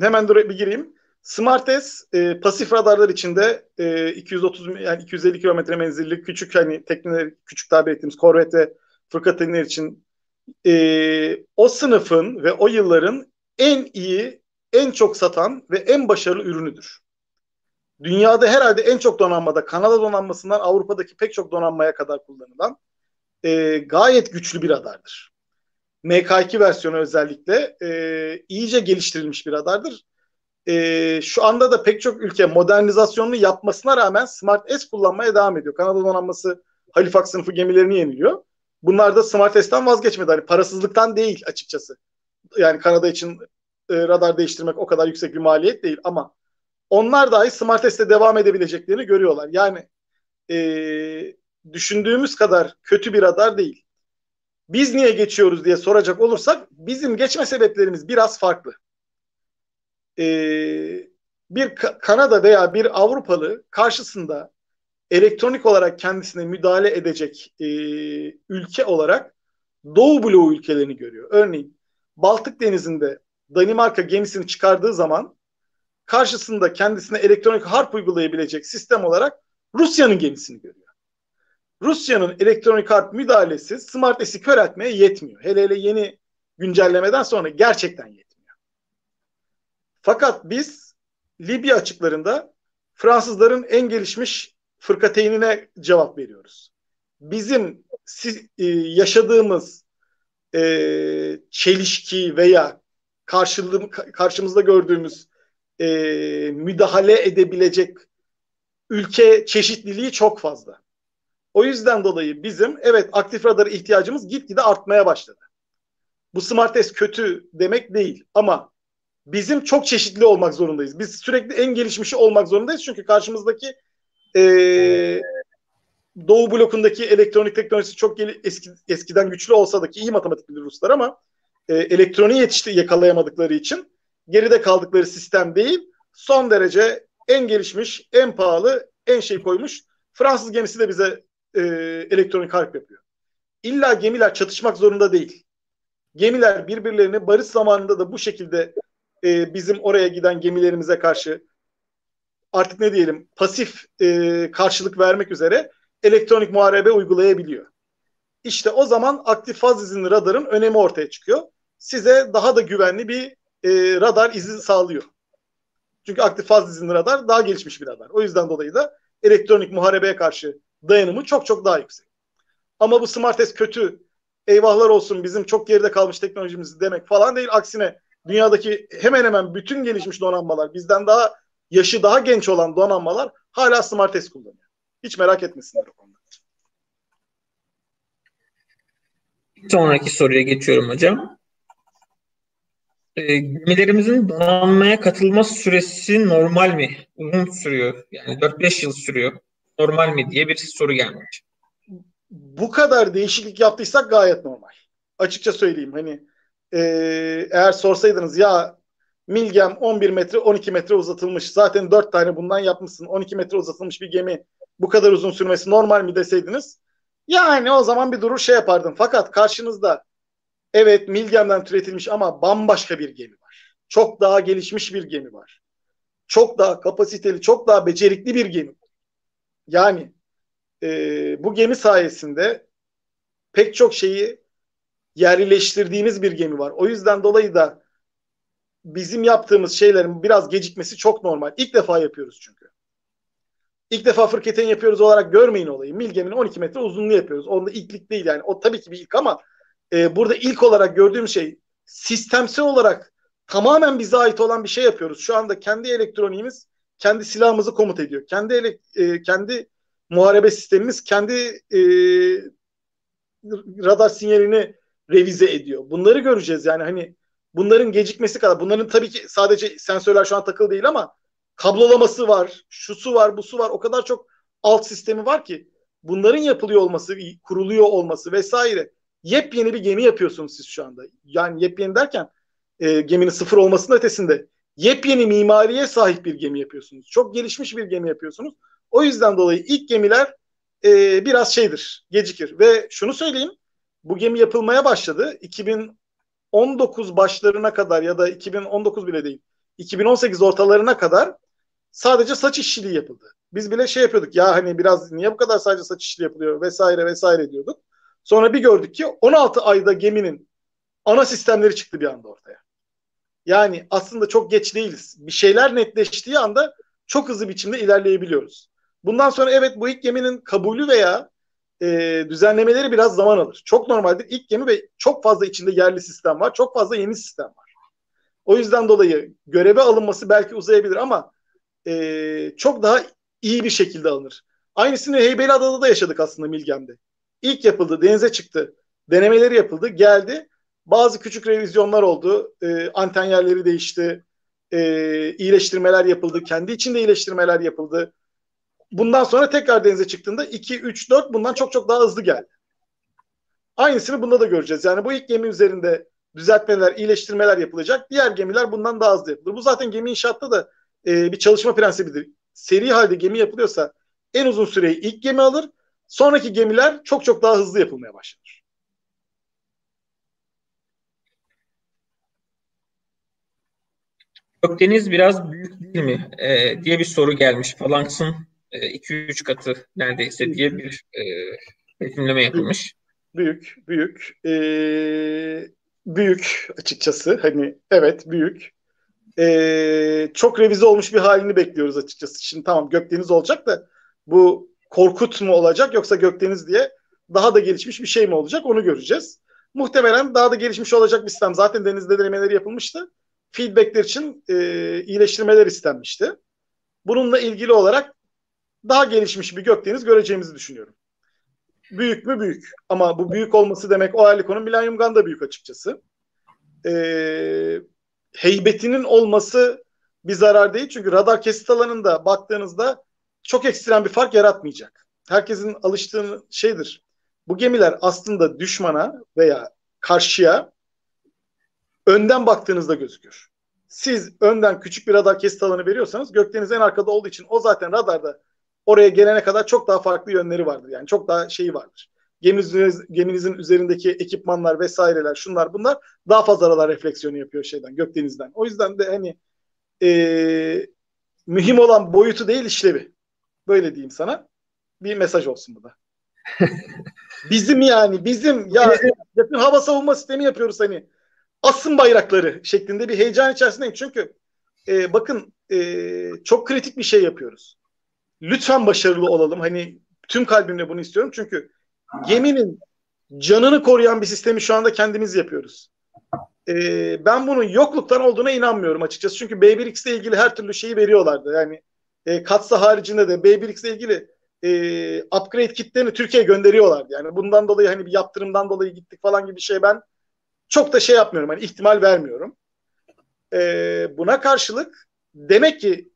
Hemen dur bir gireyim. Smart S e, pasif radarlar içinde e, 230 yani 250 kilometre menzilli küçük hani tekneler küçük tabir ettiğimiz korvet ve fırkateynler için e, o sınıfın ve o yılların en iyi en çok satan ve en başarılı ürünüdür. Dünyada herhalde en çok donanmada Kanada donanmasından Avrupa'daki pek çok donanmaya kadar kullanılan e, gayet güçlü bir radardır. MK2 versiyonu özellikle e, iyice geliştirilmiş bir radardır. E, şu anda da pek çok ülke modernizasyonunu yapmasına rağmen Smart S kullanmaya devam ediyor. Kanada donanması Halifax sınıfı gemilerini yeniliyor. Bunlar da Smart S'ten vazgeçmedi. Hani parasızlıktan değil açıkçası. Yani Kanada için e, radar değiştirmek o kadar yüksek bir maliyet değil ama onlar dahi Smart S'te devam edebileceklerini görüyorlar. Yani e, düşündüğümüz kadar kötü bir radar değil. Biz niye geçiyoruz diye soracak olursak bizim geçme sebeplerimiz biraz farklı. Ee, bir Kanada veya bir Avrupalı karşısında elektronik olarak kendisine müdahale edecek e, ülke olarak Doğu bloğu ülkelerini görüyor. Örneğin Baltık Denizi'nde Danimarka gemisini çıkardığı zaman karşısında kendisine elektronik harp uygulayabilecek sistem olarak Rusya'nın gemisini görüyor. Rusya'nın elektronik harp müdahalesi Smart S'i köreltmeye yetmiyor. Hele hele yeni güncellemeden sonra gerçekten yetmiyor. Fakat biz Libya açıklarında Fransızların en gelişmiş fırkateynine cevap veriyoruz. Bizim e, yaşadığımız e, çelişki veya karşılığım, karşımızda gördüğümüz e, müdahale edebilecek ülke çeşitliliği çok fazla. O yüzden dolayı bizim evet aktif radara ihtiyacımız gitgide artmaya başladı. Bu Smart S kötü demek değil ama bizim çok çeşitli olmak zorundayız. Biz sürekli en gelişmişi olmak zorundayız çünkü karşımızdaki e, Doğu blokundaki elektronik teknolojisi çok eski, eskiden güçlü olsa da ki iyi matematik bilir Ruslar ama e, elektroniği yetişti yakalayamadıkları için geride kaldıkları sistem değil son derece en gelişmiş, en pahalı, en şey koymuş. Fransız gemisi de bize e, elektronik harp yapıyor. İlla gemiler çatışmak zorunda değil. Gemiler birbirlerini barış zamanında da bu şekilde e, bizim oraya giden gemilerimize karşı artık ne diyelim pasif e, karşılık vermek üzere elektronik muharebe uygulayabiliyor. İşte o zaman aktif faz izinli radarın önemi ortaya çıkıyor. Size daha da güvenli bir e, radar izi sağlıyor. Çünkü aktif faz izinli radar daha gelişmiş bir radar. O yüzden dolayı da elektronik muharebeye karşı dayanımı çok çok daha yüksek. Ama bu Smart kötü, eyvahlar olsun bizim çok geride kalmış teknolojimiz demek falan değil. Aksine dünyadaki hemen hemen bütün gelişmiş donanmalar, bizden daha yaşı daha genç olan donanmalar hala Smart kullanıyor. Hiç merak etmesinler o konuda. Sonraki soruya geçiyorum hocam. E, gemilerimizin donanmaya katılma süresi normal mi? Uzun sürüyor. Yani 4-5 yıl sürüyor normal mi diye bir soru gelmiş. Bu kadar değişiklik yaptıysak gayet normal. Açıkça söyleyeyim hani e, eğer sorsaydınız ya Milgem 11 metre 12 metre uzatılmış zaten 4 tane bundan yapmışsın 12 metre uzatılmış bir gemi bu kadar uzun sürmesi normal mi deseydiniz yani o zaman bir durur şey yapardım. Fakat karşınızda evet Milgem'den türetilmiş ama bambaşka bir gemi var. Çok daha gelişmiş bir gemi var. Çok daha kapasiteli, çok daha becerikli bir gemi. Yani e, bu gemi sayesinde pek çok şeyi yerleştirdiğimiz bir gemi var. O yüzden dolayı da bizim yaptığımız şeylerin biraz gecikmesi çok normal. İlk defa yapıyoruz çünkü. İlk defa fırketen yapıyoruz olarak görmeyin olayı. Milgem'in 12 metre uzunluğu yapıyoruz. Onda ilklik değil yani. O tabii ki bir ilk ama e, burada ilk olarak gördüğüm şey sistemsel olarak tamamen bize ait olan bir şey yapıyoruz. Şu anda kendi elektroniğimiz kendi silahımızı komut ediyor. Kendi ele, e, kendi muharebe sistemimiz kendi e, radar sinyalini revize ediyor. Bunları göreceğiz yani hani bunların gecikmesi kadar. Bunların tabii ki sadece sensörler şu an takılı değil ama kablolaması var, şusu var, busu var. O kadar çok alt sistemi var ki bunların yapılıyor olması, kuruluyor olması vesaire. Yepyeni bir gemi yapıyorsunuz siz şu anda. Yani yepyeni derken e, geminin sıfır olmasının ötesinde yepyeni mimariye sahip bir gemi yapıyorsunuz. Çok gelişmiş bir gemi yapıyorsunuz. O yüzden dolayı ilk gemiler e, biraz şeydir, gecikir. Ve şunu söyleyeyim, bu gemi yapılmaya başladı. 2019 başlarına kadar ya da 2019 bile değil, 2018 ortalarına kadar sadece saç işçiliği yapıldı. Biz bile şey yapıyorduk ya hani biraz niye bu kadar sadece saç işçiliği yapılıyor vesaire vesaire diyorduk. Sonra bir gördük ki 16 ayda geminin ana sistemleri çıktı bir anda ortaya. Yani aslında çok geç değiliz. Bir şeyler netleştiği anda çok hızlı biçimde ilerleyebiliyoruz. Bundan sonra evet bu ilk geminin kabulü veya e, düzenlemeleri biraz zaman alır. Çok normaldir. İlk gemi ve çok fazla içinde yerli sistem var. Çok fazla yeni sistem var. O yüzden dolayı göreve alınması belki uzayabilir ama e, çok daha iyi bir şekilde alınır. Aynısını Heybeliada'da da yaşadık aslında Milgem'de. İlk yapıldı, denize çıktı. Denemeleri yapıldı, geldi. Bazı küçük revizyonlar oldu. E, anten yerleri değişti. E, iyileştirmeler yapıldı. Kendi içinde iyileştirmeler yapıldı. Bundan sonra tekrar denize çıktığında 2, 3, 4 bundan çok çok daha hızlı geldi. Aynısını bunda da göreceğiz. Yani bu ilk gemi üzerinde düzeltmeler, iyileştirmeler yapılacak. Diğer gemiler bundan daha hızlı yapılır. Bu zaten gemi inşaatta da e, bir çalışma prensibidir. Seri halde gemi yapılıyorsa en uzun süreyi ilk gemi alır. Sonraki gemiler çok çok daha hızlı yapılmaya başlar. Gökdeniz biraz büyük değil mi e, diye bir soru gelmiş. Falanks'ın 2-3 e, katı neredeyse diye bir e, betimleme yapılmış. Büyük, büyük. Ee, büyük açıkçası. Hani evet büyük. Ee, çok revize olmuş bir halini bekliyoruz açıkçası. Şimdi tamam Gökdeniz olacak da bu Korkut mu olacak yoksa Gökdeniz diye daha da gelişmiş bir şey mi olacak onu göreceğiz. Muhtemelen daha da gelişmiş olacak bir sistem. Zaten denizde denemeleri yapılmıştı. Feedbackler için e, iyileştirmeler istenmişti. Bununla ilgili olarak daha gelişmiş bir Gökdeniz göreceğimizi düşünüyorum. Büyük mü büyük. Ama bu büyük olması demek o Erlikon'un Millennium Gun da büyük açıkçası. Ee, heybetinin olması bir zarar değil. Çünkü radar kesit alanında baktığınızda çok ekstrem bir fark yaratmayacak. Herkesin alıştığı şeydir. Bu gemiler aslında düşmana veya karşıya önden baktığınızda gözükür. Siz önden küçük bir radar kesit alanı veriyorsanız Gökdeniz en arkada olduğu için o zaten radarda oraya gelene kadar çok daha farklı yönleri vardır. Yani çok daha şeyi vardır. Geminiz, geminizin üzerindeki ekipmanlar vesaireler şunlar bunlar daha fazla radar refleksiyonu yapıyor şeyden Gökdeniz'den. O yüzden de hani e, mühim olan boyutu değil işlevi. Böyle diyeyim sana. Bir mesaj olsun bu da. *laughs* bizim yani bizim ya yakın hava savunma sistemi yapıyoruz hani asın bayrakları şeklinde bir heyecan içerisindeyim. Çünkü e, bakın e, çok kritik bir şey yapıyoruz. Lütfen başarılı olalım. Hani tüm kalbimle bunu istiyorum. Çünkü geminin canını koruyan bir sistemi şu anda kendimiz yapıyoruz. Ee, ben bunun yokluktan olduğuna inanmıyorum açıkçası. Çünkü B1X ile ilgili her türlü şeyi veriyorlardı. Yani e, Katsa haricinde de B1X ile ilgili e, upgrade kitlerini Türkiye'ye gönderiyorlardı. Yani bundan dolayı hani bir yaptırımdan dolayı gittik falan gibi bir şey ben çok da şey yapmıyorum. Hani ihtimal vermiyorum. E, buna karşılık demek ki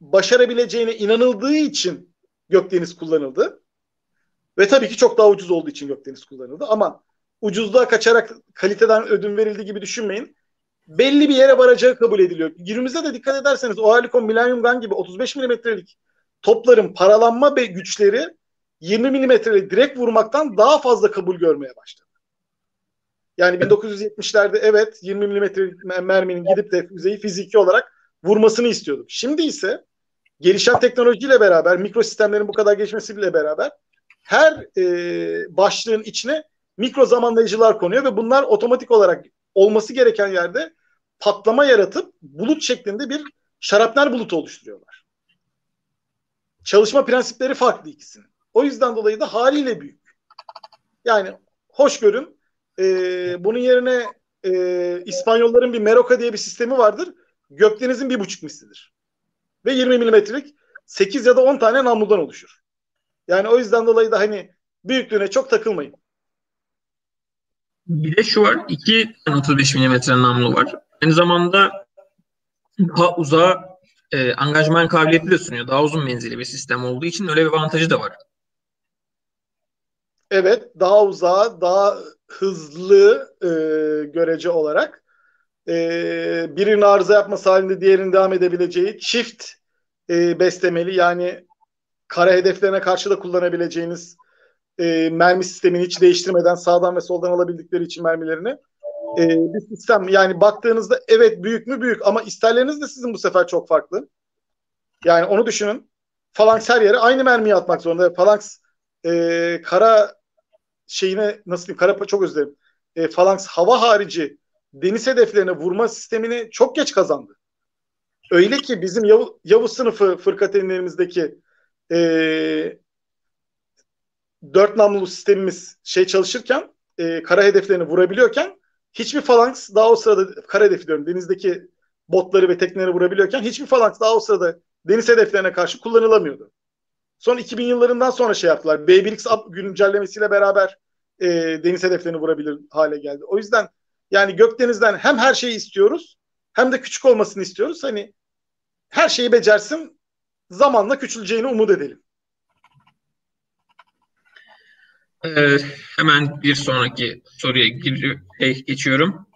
başarabileceğine inanıldığı için Gökdeniz kullanıldı. Ve tabii ki çok daha ucuz olduğu için Gökdeniz kullanıldı. Ama ucuzluğa kaçarak kaliteden ödün verildi gibi düşünmeyin. Belli bir yere varacağı kabul ediliyor. Günümüzde de dikkat ederseniz Oerlikon Millennium Gun gibi 35 milimetrelik topların paralanma ve güçleri 20 milimetrelik direkt vurmaktan daha fazla kabul görmeye başladı. Yani 1970'lerde evet 20 milimetrelik merminin gidip de füzeyi fiziki olarak vurmasını istiyorduk. Şimdi ise gelişen teknolojiyle beraber, mikro sistemlerin bu kadar gelişmesiyle beraber her e, başlığın içine mikro zamanlayıcılar konuyor ve bunlar otomatik olarak olması gereken yerde patlama yaratıp bulut şeklinde bir şarapnel bulutu oluşturuyorlar. Çalışma prensipleri farklı ikisinin. O yüzden dolayı da haliyle büyük. Yani hoş görün e, bunun yerine e, İspanyolların bir Meroka diye bir sistemi vardır. Gökdeniz'in bir buçuk mislidir. Ve 20 milimetrelik 8 ya da 10 tane namludan oluşur. Yani o yüzden dolayı da hani büyüklüğüne çok takılmayın. Bir de şu var. 2 35 mm namlu var. Aynı zamanda daha uzağa e, angajman kabiliyeti de sunuyor. Daha uzun menzili bir sistem olduğu için öyle bir avantajı da var. Evet. Daha uzağa, daha hızlı e, görece olarak e, birinin arıza yapması halinde diğerinin devam edebileceği çift e, beslemeli yani kara hedeflerine karşı da kullanabileceğiniz e, mermi sistemini hiç değiştirmeden sağdan ve soldan alabildikleri için mermilerini e, bir sistem. Yani baktığınızda evet büyük mü büyük ama isterleriniz de sizin bu sefer çok farklı. Yani onu düşünün. Falanks her yere aynı mermiyi atmak zorunda. Falanks e, kara şeyine nasıl diyeyim kara çok özledim. E, Falanks hava harici deniz hedeflerine vurma sistemini çok geç kazandı. Öyle ki bizim Yav Yavuz sınıfı fırkateynlerimizdeki e, dört namlulu sistemimiz şey çalışırken e, kara hedeflerini vurabiliyorken hiçbir falanks daha o sırada kara hedefi diyorum denizdeki botları ve tekneleri vurabiliyorken hiçbir falanks daha o sırada deniz hedeflerine karşı kullanılamıyordu. Son 2000 yıllarından sonra şey yaptılar. B1X güncellemesiyle beraber e, deniz hedeflerini vurabilir hale geldi. O yüzden yani Gökdeniz'den hem her şeyi istiyoruz hem de küçük olmasını istiyoruz. Hani her şeyi becersin zamanla küçüleceğini umut edelim. Ee, hemen bir sonraki soruya geçiyorum.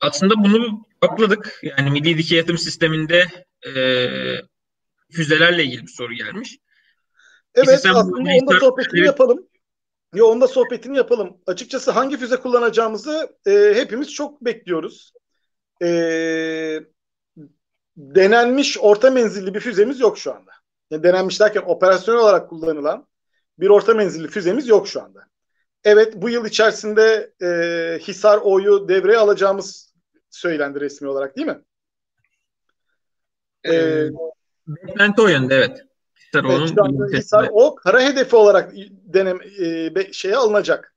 Aslında bunu cevapladık. Yani Milli Dikey Yatım Sistemi'nde e, füzelerle ilgili bir soru gelmiş. Evet aslında onda sohbetini yapalım. Ya onda sohbetini yapalım. Açıkçası hangi füze kullanacağımızı e, hepimiz çok bekliyoruz. E, denenmiş orta menzilli bir füzemiz yok şu anda. Yani denenmiş derken operasyonel olarak kullanılan bir orta menzilli füzemiz yok şu anda. Evet bu yıl içerisinde e, Hisar O'yu devreye alacağımız söylendi resmi olarak değil mi? Ee, Beklenti o yönde evet. Hisar O'nun evet, Hisar O kara hedefi olarak denem e, şeye alınacak.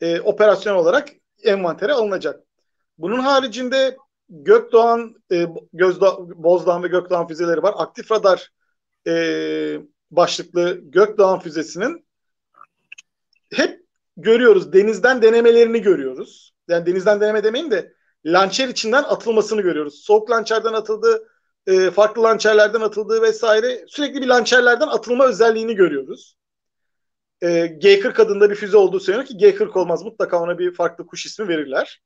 E, operasyon olarak envantere alınacak. Bunun haricinde Gökdoğan, e, Gözda, Bozdağ ve Gökdoğan füzeleri var. Aktif radar e, başlıklı Gökdoğan füzesinin hep görüyoruz. Denizden denemelerini görüyoruz. Yani denizden deneme demeyin de lançer içinden atılmasını görüyoruz. Soğuk lançerden atıldı, e, farklı lançerlerden atıldığı vesaire sürekli bir lançerlerden atılma özelliğini görüyoruz. E, G40 adında bir füze olduğu söyleniyor ki G40 olmaz. Mutlaka ona bir farklı kuş ismi verirler.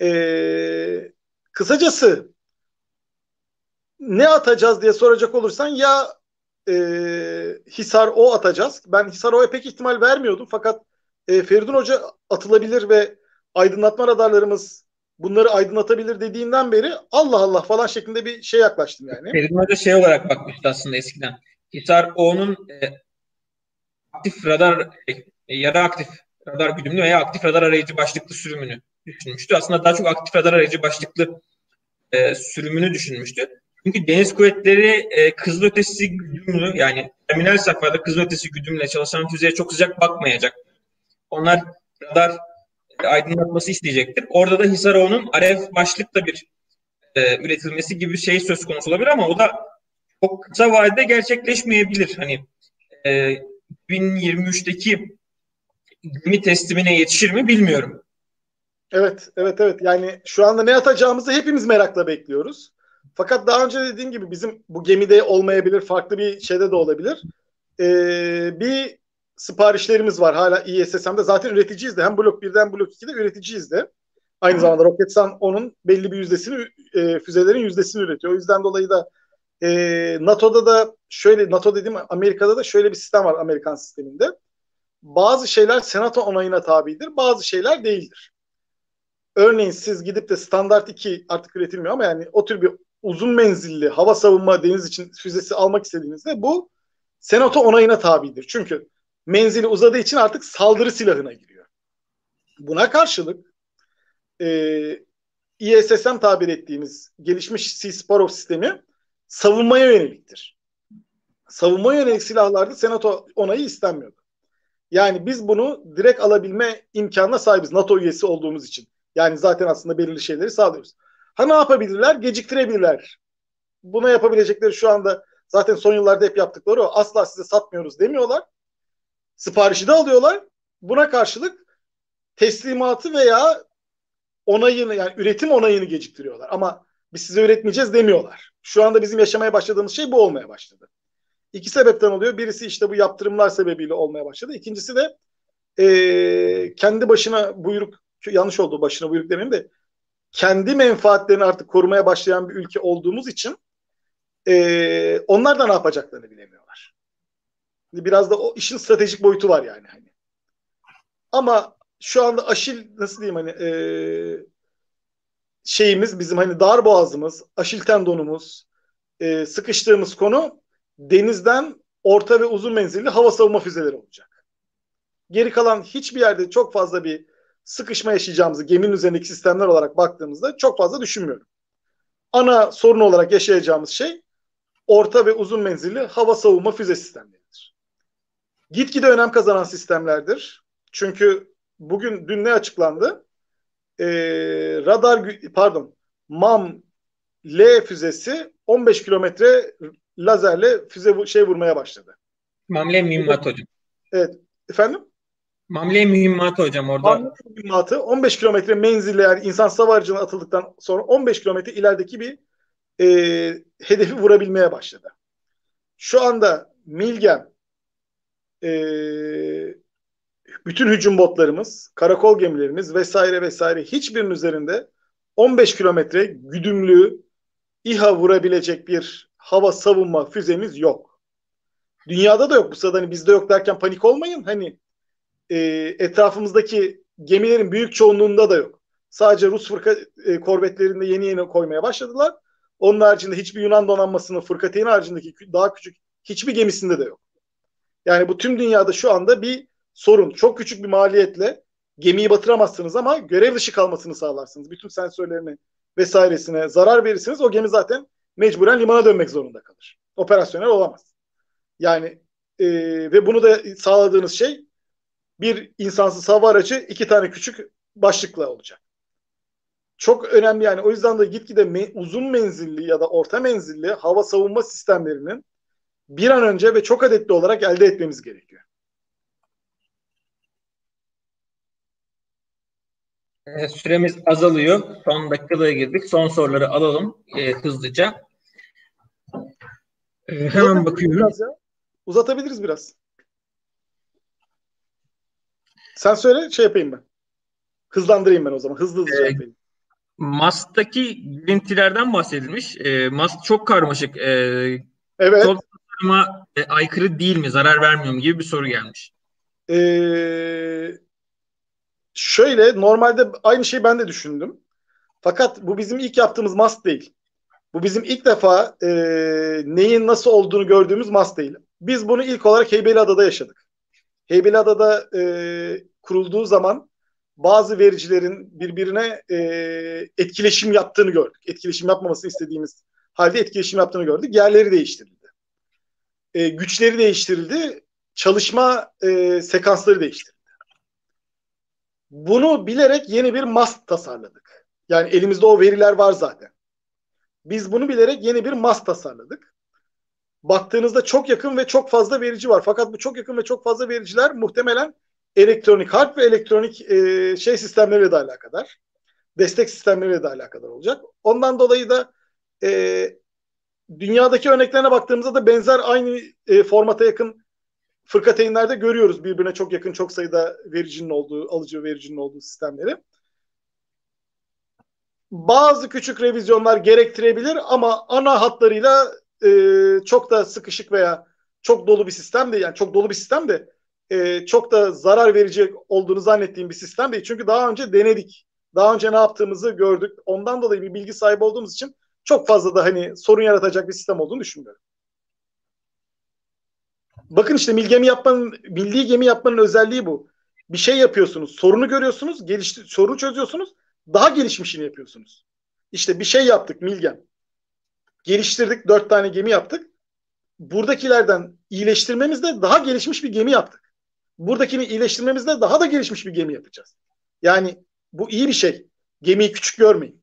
E, kısacası ne atacağız diye soracak olursan ya e, Hisar O atacağız. Ben Hisar O'ya pek ihtimal vermiyordum fakat e, Feridun Hoca atılabilir ve aydınlatma radarlarımız bunları aydınlatabilir dediğinden beri Allah Allah falan şeklinde bir şey yaklaştım yani. Feridun Hoca şey olarak bakmıştı aslında eskiden. Hisar O'nun e, aktif radar e, yarı aktif radar güdümlü veya aktif radar arayıcı başlıklı sürümünü düşünmüştü. Aslında daha çok aktif radar arayıcı başlıklı e, sürümünü düşünmüştü. Çünkü deniz kuvvetleri e, kızılötesi güdümlü yani terminal safhada kızılötesi güdümle çalışan füzeye çok sıcak bakmayacak. Onlar radar e, aydınlatması isteyecektir. Orada da Hisaroğlu'nun Aref başlıkla bir e, üretilmesi gibi şey söz konusu olabilir ama o da çok kısa vadede gerçekleşmeyebilir. Hani e, 2023'teki gemi teslimine yetişir mi bilmiyorum. Evet, evet, evet. Yani şu anda ne atacağımızı hepimiz merakla bekliyoruz. Fakat daha önce dediğim gibi bizim bu gemide olmayabilir, farklı bir şeyde de olabilir. Ee, bir siparişlerimiz var hala ISSM'de. Zaten üreticiyiz de. Hem Blok 1'den Blok 2'de üreticiyiz de. Aynı zamanda Roketsan onun belli bir yüzdesini, e, füzelerin yüzdesini üretiyor. O yüzden dolayı da e, NATO'da da şöyle, NATO dediğim Amerika'da da şöyle bir sistem var Amerikan sisteminde. Bazı şeyler senato onayına tabidir, bazı şeyler değildir. Örneğin siz gidip de standart 2 artık üretilmiyor ama yani o tür bir uzun menzilli hava savunma deniz için füzesi almak istediğinizde bu senato onayına tabidir. Çünkü menzili uzadığı için artık saldırı silahına giriyor. Buna karşılık e, ISSM tabir ettiğimiz gelişmiş C-Sparrow sistemi savunmaya yöneliktir. Savunma yönelik silahlarda senato onayı istenmiyordu. Yani biz bunu direkt alabilme imkanına sahibiz NATO üyesi olduğumuz için. Yani zaten aslında belirli şeyleri sağlıyoruz. Ha ne yapabilirler? Geciktirebilirler. Buna yapabilecekleri şu anda zaten son yıllarda hep yaptıkları o. Asla size satmıyoruz demiyorlar. Siparişi de alıyorlar. Buna karşılık teslimatı veya onayını yani üretim onayını geciktiriyorlar. Ama biz size üretmeyeceğiz demiyorlar. Şu anda bizim yaşamaya başladığımız şey bu olmaya başladı. İki sebepten oluyor. Birisi işte bu yaptırımlar sebebiyle olmaya başladı. İkincisi de e, kendi başına buyruk yanlış oldu başına buyruk demeyeyim de kendi menfaatlerini artık korumaya başlayan bir ülke olduğumuz için e, onlar da ne yapacaklarını bilemiyorlar. Biraz da o işin stratejik boyutu var yani. Hani. Ama şu anda aşil nasıl diyeyim hani e, şeyimiz bizim hani dar boğazımız, aşil tendonumuz, e, sıkıştığımız konu denizden orta ve uzun menzilli hava savunma füzeleri olacak. Geri kalan hiçbir yerde çok fazla bir sıkışma yaşayacağımızı geminin üzerindeki sistemler olarak baktığımızda çok fazla düşünmüyorum. Ana sorun olarak yaşayacağımız şey orta ve uzun menzilli hava savunma füze sistemleridir. Gitgide önem kazanan sistemlerdir. Çünkü bugün dün ne açıklandı? Ee, radar pardon MAM L füzesi 15 kilometre lazerle füze şey vurmaya başladı. Mamle mühimmat hocam. Evet. Efendim? Mamle mühimmat hocam orada. Mamle mühimmatı 15 kilometre menzille yani insan savarcına atıldıktan sonra 15 kilometre ilerideki bir e, hedefi vurabilmeye başladı. Şu anda Milgem e, bütün hücum botlarımız, karakol gemilerimiz vesaire vesaire hiçbirinin üzerinde 15 kilometre güdümlü İHA vurabilecek bir hava savunma füzemiz yok. Dünyada da yok. Bu sırada hani bizde yok derken panik olmayın. Hani e, etrafımızdaki gemilerin büyük çoğunluğunda da yok. Sadece Rus fırka e, korvetlerinde yeni yeni koymaya başladılar. Onun haricinde hiçbir Yunan donanmasının fırkateyn haricindeki daha küçük hiçbir gemisinde de yok. Yani bu tüm dünyada şu anda bir sorun. Çok küçük bir maliyetle gemiyi batıramazsınız ama görev dışı kalmasını sağlarsınız. Bütün sensörlerini vesairesine zarar verirsiniz. O gemi zaten mecburen limana dönmek zorunda kalır. Operasyonel olamaz. Yani e, ve bunu da sağladığınız şey bir insansız hava aracı iki tane küçük başlıkla olacak. Çok önemli yani o yüzden de gitgide me- uzun menzilli ya da orta menzilli hava savunma sistemlerinin bir an önce ve çok adetli olarak elde etmemiz gerekiyor. Süremiz azalıyor. Son dakikalara girdik. Son soruları alalım e, hızlıca. E, hemen bakıyorum. Biraz ya. Uzatabiliriz biraz. Sen söyle şey yapayım ben. Hızlandırayım ben o zaman. Hızlı hızlı ee, yapayım. MAS'taki girintilerden bahsedilmiş. E, MAS çok karmaşık. E, evet. Çok e, aykırı değil mi? Zarar vermiyor mu gibi bir soru gelmiş. Ee, şöyle normalde aynı şeyi ben de düşündüm. Fakat bu bizim ilk yaptığımız MAS değil. Bu bizim ilk defa e, neyin nasıl olduğunu gördüğümüz MAS değil. Biz bunu ilk olarak Heybeliada'da yaşadık. Heybeliada'da e, kurulduğu zaman bazı vericilerin birbirine e, etkileşim yaptığını gördük. Etkileşim yapmamasını istediğimiz halde etkileşim yaptığını gördük. Yerleri değiştirildi. E, güçleri değiştirildi. Çalışma e, sekansları değiştirildi. Bunu bilerek yeni bir MAS tasarladık. Yani elimizde o veriler var zaten. Biz bunu bilerek yeni bir MAS tasarladık. Baktığınızda çok yakın ve çok fazla verici var. Fakat bu çok yakın ve çok fazla vericiler muhtemelen elektronik harp ve elektronik e, şey sistemleriyle de alakadar. Destek sistemleriyle de alakadar olacak. Ondan dolayı da e, dünyadaki örneklerine baktığımızda da benzer aynı e, formata yakın fırkateynlerde görüyoruz birbirine çok yakın çok sayıda vericinin olduğu, alıcı vericinin olduğu sistemleri. Bazı küçük revizyonlar gerektirebilir ama ana hatlarıyla e, çok da sıkışık veya çok dolu bir sistem de yani çok dolu bir sistem de e, çok da zarar verici olduğunu zannettiğim bir sistem değil. Çünkü daha önce denedik. Daha önce ne yaptığımızı gördük. Ondan dolayı bir bilgi sahibi olduğumuz için çok fazla da hani sorun yaratacak bir sistem olduğunu düşünmüyorum. Bakın işte mil gemi yapmanın, milli gemi yapmanın özelliği bu. Bir şey yapıyorsunuz, sorunu görüyorsunuz, gelişti, sorunu çözüyorsunuz, daha gelişmişini yapıyorsunuz. İşte bir şey yaptık Milgem. Geliştirdik, dört tane gemi yaptık. Buradakilerden iyileştirmemizde daha gelişmiş bir gemi yaptık. Buradakini iyileştirmemizde daha da gelişmiş bir gemi yapacağız. Yani bu iyi bir şey. Gemiyi küçük görmeyin.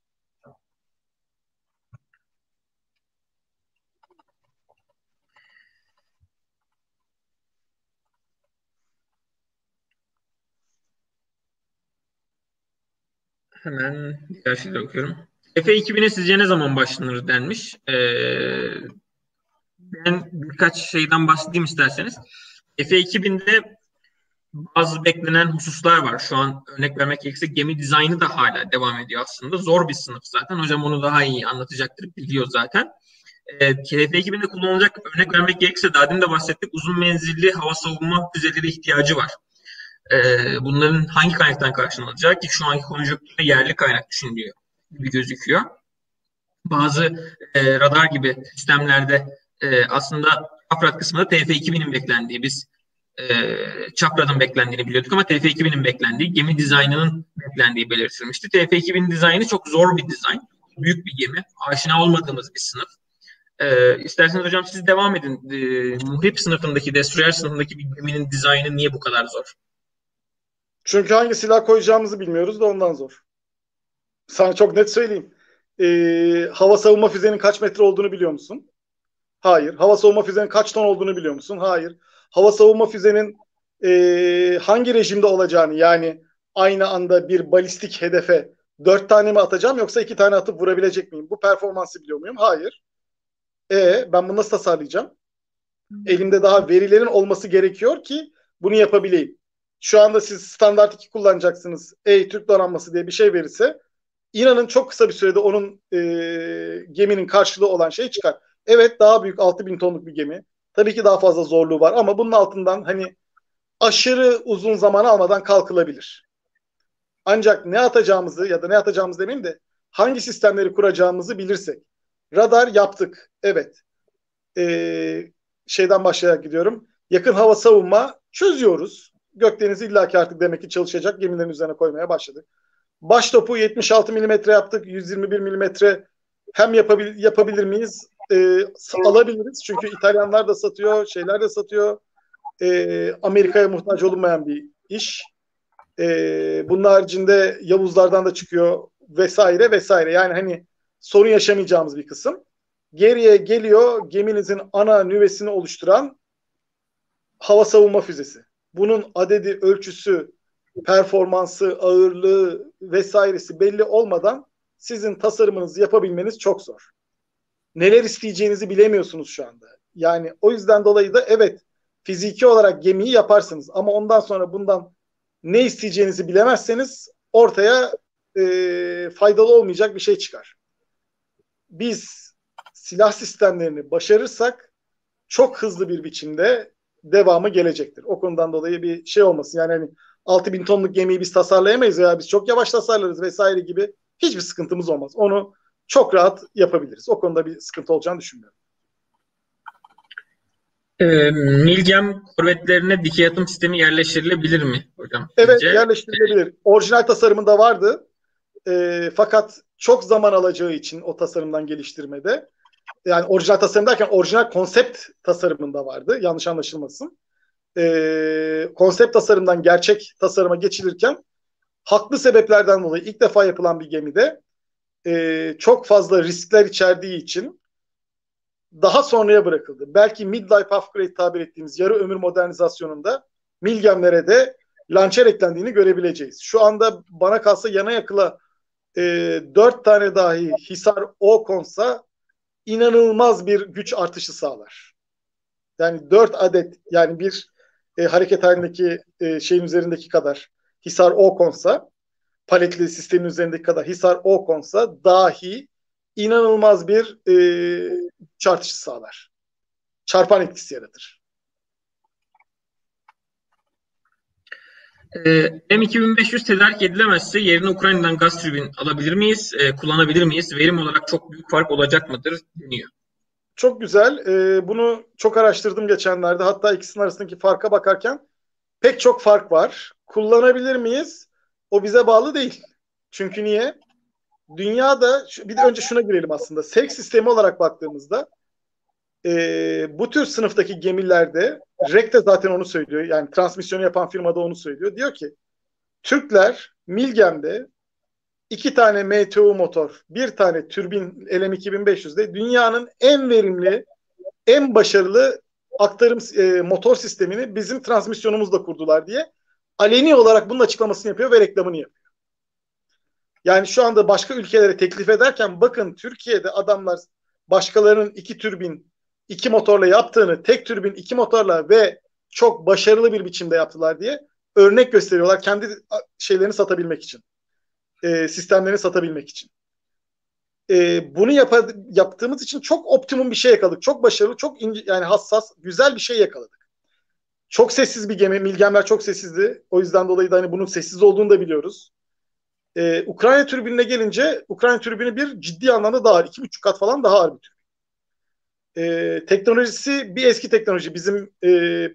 Hemen diğer okuyorum. Efe 2000'e sizce ne zaman başlanır denmiş. Ee, ben birkaç şeyden bahsedeyim isterseniz. Efe 2000'de bazı beklenen hususlar var. Şu an örnek vermek gerekirse gemi dizaynı da hala devam ediyor aslında. Zor bir sınıf zaten. Hocam onu daha iyi anlatacaktır, biliyor zaten. E, KF 2000'de kullanılacak örnek vermek gerekirse daha demin de bahsettik. Uzun menzilli hava savunma füzeleri ihtiyacı var e, bunların hangi kaynaktan karşılanacak ki şu anki konjonktürde yerli kaynak düşünülüyor gibi gözüküyor. Bazı e, radar gibi sistemlerde e, aslında afrat kısmında TF2000'in beklendiği biz e, Çapra'nın beklendiğini biliyorduk ama TF2000'in beklendiği, gemi dizaynının beklendiği belirtilmişti. TF2000 dizaynı çok zor bir dizayn. Büyük bir gemi. Aşina olmadığımız bir sınıf. E, isterseniz hocam siz devam edin. E, muhrip sınıfındaki, destroyer sınıfındaki bir geminin dizaynı niye bu kadar zor? Çünkü hangi silah koyacağımızı bilmiyoruz da ondan zor. Sana çok net söyleyeyim. Ee, hava savunma füzenin kaç metre olduğunu biliyor musun? Hayır. Hava savunma füzenin kaç ton olduğunu biliyor musun? Hayır. Hava savunma füzenin e, hangi rejimde olacağını yani aynı anda bir balistik hedefe dört tane mi atacağım yoksa iki tane atıp vurabilecek miyim? Bu performansı biliyor muyum? Hayır. E ben bunu nasıl tasarlayacağım? Elimde daha verilerin olması gerekiyor ki bunu yapabileyim. Şu anda siz standart 2 kullanacaksınız. Ey Türk donanması diye bir şey verirse inanın çok kısa bir sürede onun e, geminin karşılığı olan şey çıkar. Evet daha büyük 6000 tonluk bir gemi. Tabii ki daha fazla zorluğu var ama bunun altından hani aşırı uzun zaman almadan kalkılabilir. Ancak ne atacağımızı ya da ne atacağımız demeyeyim de hangi sistemleri kuracağımızı bilirsek. Radar yaptık. Evet. Ee, şeyden başlayarak gidiyorum. Yakın hava savunma çözüyoruz. Gökdeniz illaki artık demek ki çalışacak gemilerin üzerine koymaya başladık. Baş topu 76 mm yaptık. 121 mm hem yapabil yapabilir miyiz? Ee, alabiliriz. Çünkü İtalyanlar da satıyor, şeyler de satıyor. Ee, Amerika'ya muhtaç olunmayan bir iş. Ee, bunun haricinde Yavuzlardan da çıkıyor vesaire vesaire. Yani hani sorun yaşamayacağımız bir kısım. Geriye geliyor geminizin ana nüvesini oluşturan hava savunma füzesi. Bunun adedi, ölçüsü, performansı, ağırlığı vesairesi belli olmadan sizin tasarımınızı yapabilmeniz çok zor. Neler isteyeceğinizi bilemiyorsunuz şu anda. Yani o yüzden dolayı da evet fiziki olarak gemiyi yaparsınız ama ondan sonra bundan ne isteyeceğinizi bilemezseniz ortaya e, faydalı olmayacak bir şey çıkar. Biz silah sistemlerini başarırsak çok hızlı bir biçimde devamı gelecektir. O konudan dolayı bir şey olmasın. Yani hani 6000 tonluk gemiyi biz tasarlayamayız ya biz çok yavaş tasarlarız vesaire gibi hiçbir sıkıntımız olmaz. Onu çok rahat yapabiliriz. O konuda bir sıkıntı olacağını düşünmüyorum. E, Milgem korvetlerine dikey atım sistemi yerleştirilebilir mi hocam? Evet Sizce? yerleştirilebilir. Orijinal tasarımında vardı. E, fakat çok zaman alacağı için o tasarımdan geliştirmede yani orijinal tasarım derken orijinal konsept tasarımında vardı. Yanlış anlaşılmasın. E, konsept tasarımdan gerçek tasarıma geçilirken haklı sebeplerden dolayı ilk defa yapılan bir gemide e, çok fazla riskler içerdiği için daha sonraya bırakıldı. Belki midlife upgrade tabir ettiğimiz yarı ömür modernizasyonunda Milgemlere de lançer eklendiğini görebileceğiz. Şu anda bana kalsa yana yakıla e, dört tane dahi Hisar O konsa inanılmaz bir güç artışı sağlar. Yani dört adet yani bir e, hareket halindeki e, şeyin üzerindeki kadar Hisar O konsa paletli sistemin üzerindeki kadar Hisar O konsa dahi inanılmaz bir e, güç artışı sağlar. Çarpan etkisi yaratır. E, M2500 tedarik edilemezse yerine Ukrayna'dan gaz türbin alabilir miyiz? E, kullanabilir miyiz? Verim olarak çok büyük fark olacak mıdır deniyor. Çok güzel. E, bunu çok araştırdım geçenlerde. Hatta ikisinin arasındaki farka bakarken pek çok fark var. Kullanabilir miyiz? O bize bağlı değil. *laughs* Çünkü niye? Dünyada bir de önce şuna girelim aslında. Sevk sistemi olarak baktığımızda e, bu tür sınıftaki gemilerde REC de zaten onu söylüyor. Yani transmisyonu yapan firmada onu söylüyor. Diyor ki Türkler Milgem'de iki tane MTU motor, bir tane türbin LM2500'de dünyanın en verimli, en başarılı aktarım e, motor sistemini bizim transmisyonumuzla kurdular diye aleni olarak bunun açıklamasını yapıyor ve reklamını yapıyor. Yani şu anda başka ülkelere teklif ederken bakın Türkiye'de adamlar başkalarının iki türbin iki motorla yaptığını tek türbin iki motorla ve çok başarılı bir biçimde yaptılar diye örnek gösteriyorlar kendi şeylerini satabilmek için. E, sistemlerini satabilmek için. E, bunu yap yaptığımız için çok optimum bir şey yakaladık. Çok başarılı, çok ince, yani hassas, güzel bir şey yakaladık. Çok sessiz bir gemi. Milgemler çok sessizdi. O yüzden dolayı da hani bunun sessiz olduğunu da biliyoruz. Ee, Ukrayna türbinine gelince Ukrayna türbini bir ciddi anlamda daha iki buçuk kat falan daha ağır bir türbin. Ee, teknolojisi bir eski teknoloji. Bizim e,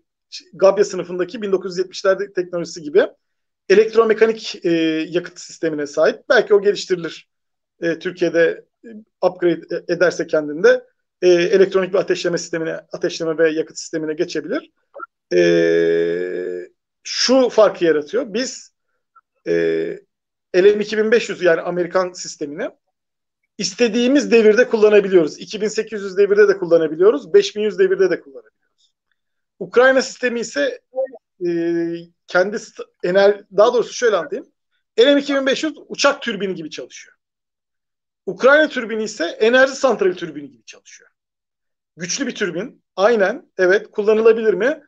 Gabya sınıfındaki 1970'lerde teknolojisi gibi elektromekanik e, yakıt sistemine sahip. Belki o geliştirilir. E, Türkiye'de upgrade e, ederse kendinde e, elektronik bir ateşleme sistemine, ateşleme ve yakıt sistemine geçebilir. E, şu farkı yaratıyor. Biz e, LM2500 yani Amerikan sistemini istediğimiz devirde kullanabiliyoruz. 2800 devirde de kullanabiliyoruz. 5100 devirde de kullanabiliyoruz. Ukrayna sistemi ise e, kendi ener daha doğrusu şöyle anlatayım. LM2500 uçak türbini gibi çalışıyor. Ukrayna türbini ise enerji santrali türbini gibi çalışıyor. Güçlü bir türbin. Aynen. Evet. Kullanılabilir mi?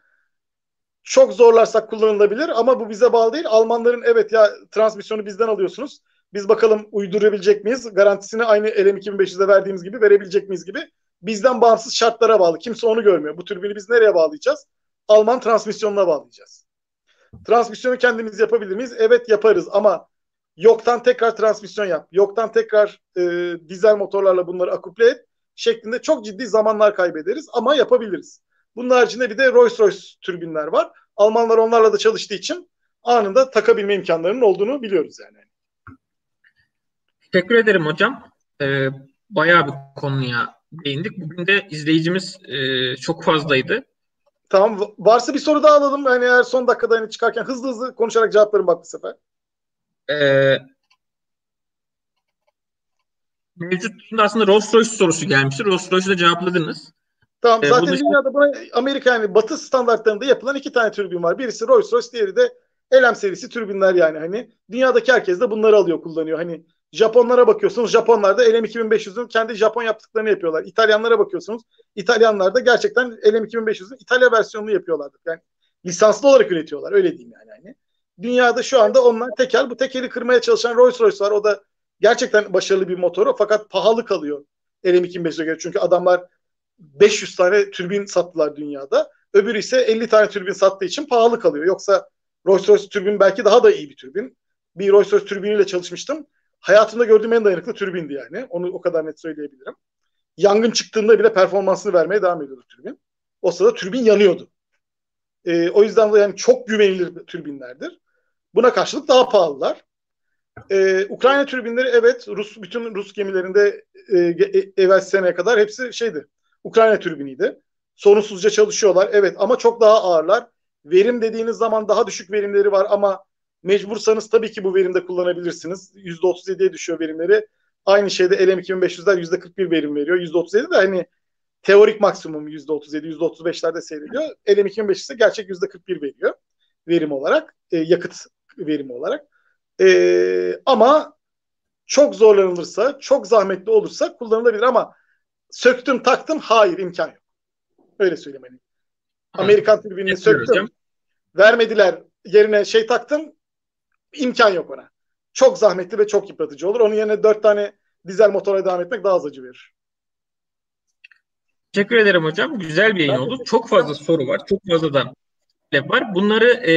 Çok zorlarsak kullanılabilir ama bu bize bağlı değil. Almanların evet ya transmisyonu bizden alıyorsunuz. Biz bakalım uydurabilecek miyiz? Garantisini aynı LM2500'de verdiğimiz gibi verebilecek miyiz gibi. Bizden bağımsız şartlara bağlı. Kimse onu görmüyor. Bu türbini biz nereye bağlayacağız? Alman transmisyonuna bağlayacağız. Transmisyonu kendimiz yapabilir miyiz? Evet yaparız ama yoktan tekrar transmisyon yap. Yoktan tekrar e, dizel motorlarla bunları akuple et şeklinde çok ciddi zamanlar kaybederiz ama yapabiliriz. Bunun haricinde bir de Rolls Royce türbinler var. Almanlar onlarla da çalıştığı için anında takabilme imkanlarının olduğunu biliyoruz yani. Teşekkür ederim hocam. Ee, bayağı bir konuya değindik. Bugün de izleyicimiz e, çok fazlaydı. Tamam. Varsa bir soru daha alalım. Yani eğer son dakikada hani çıkarken hızlı hızlı konuşarak cevaplarım bak bu sefer. Ee, mevcut aslında Rolls Royce sorusu gelmişti. Rolls Royce'u cevapladınız. Tamam. Ee, zaten dünyada buna Amerika yani Batı standartlarında yapılan iki tane türbin var. Birisi Rolls Royce, diğeri de LM serisi türbinler yani hani. Dünyadaki herkes de bunları alıyor, kullanıyor. Hani Japonlara bakıyorsunuz. Japonlar da LM2500'ün kendi Japon yaptıklarını yapıyorlar. İtalyanlara bakıyorsunuz. İtalyanlar da gerçekten LM2500'ün İtalya versiyonunu yapıyorlardı. Yani lisanslı olarak üretiyorlar. Öyle diyeyim yani. yani. Dünyada şu anda onlar tekel. Bu tekeli kırmaya çalışan Rolls Royce var. O da gerçekten başarılı bir motoru fakat pahalı kalıyor LM2500'e göre. Çünkü adamlar 500 tane türbin sattılar dünyada. Öbürü ise 50 tane türbin sattığı için pahalı kalıyor. Yoksa Rolls Royce türbin belki daha da iyi bir türbin. Bir Rolls Royce türbiniyle çalışmıştım. Hayatımda gördüğüm en dayanıklı türbindi yani. Onu o kadar net söyleyebilirim. Yangın çıktığında bile performansını vermeye devam ediyordu türbin. O sırada türbin yanıyordu. Ee, o yüzden de yani çok güvenilir türbinlerdir. Buna karşılık daha pahalılar. Ee, Ukrayna türbinleri evet Rus bütün Rus gemilerinde e, e, evvel seneye kadar hepsi şeydi. Ukrayna türbiniydi. Sorunsuzca çalışıyorlar evet ama çok daha ağırlar. Verim dediğiniz zaman daha düşük verimleri var ama mecbursanız tabii ki bu verimde kullanabilirsiniz. %37'ye düşüyor verimleri. Aynı şeyde LM2500'ler %41 verim veriyor. %37 de hani teorik maksimum %37, %35'lerde seyrediyor. LM2500 ise gerçek %41 veriyor verim olarak, e, yakıt verimi olarak. E, ama çok zorlanılırsa, çok zahmetli olursa kullanılabilir ama söktüm taktım hayır imkan yok. Öyle söyleyeyim hani. Amerikan türbinini söktüm. Vermediler yerine şey taktım imkan yok ona. Çok zahmetli ve çok yıpratıcı olur. Onun yerine dört tane dizel motora devam etmek daha az acı verir. Teşekkür ederim hocam. Güzel bir yayın oldu. Çok fazla soru var. Çok fazla da var. Bunları e,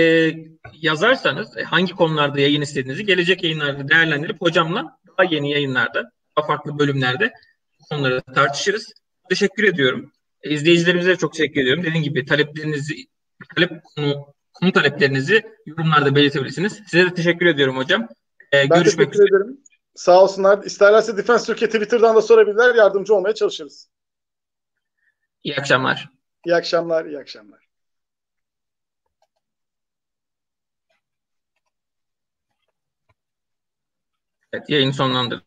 yazarsanız e, hangi konularda yayın istediğinizi gelecek yayınlarda değerlendirip hocamla daha yeni yayınlarda, daha farklı bölümlerde bu konuları tartışırız. Teşekkür ediyorum. E, izleyicilerimize çok teşekkür ediyorum. Dediğim gibi taleplerinizi, talep konu, konu taleplerinizi yorumlarda belirtebilirsiniz. Size de teşekkür ediyorum hocam. Ee, ben görüşmek üzere. ederim. Sağ olsunlar. İsterlerse Defense Türkiye Twitter'dan da sorabilirler. Yardımcı olmaya çalışırız. İyi akşamlar. İyi akşamlar, iyi akşamlar. Evet, yayını sonlandırdım.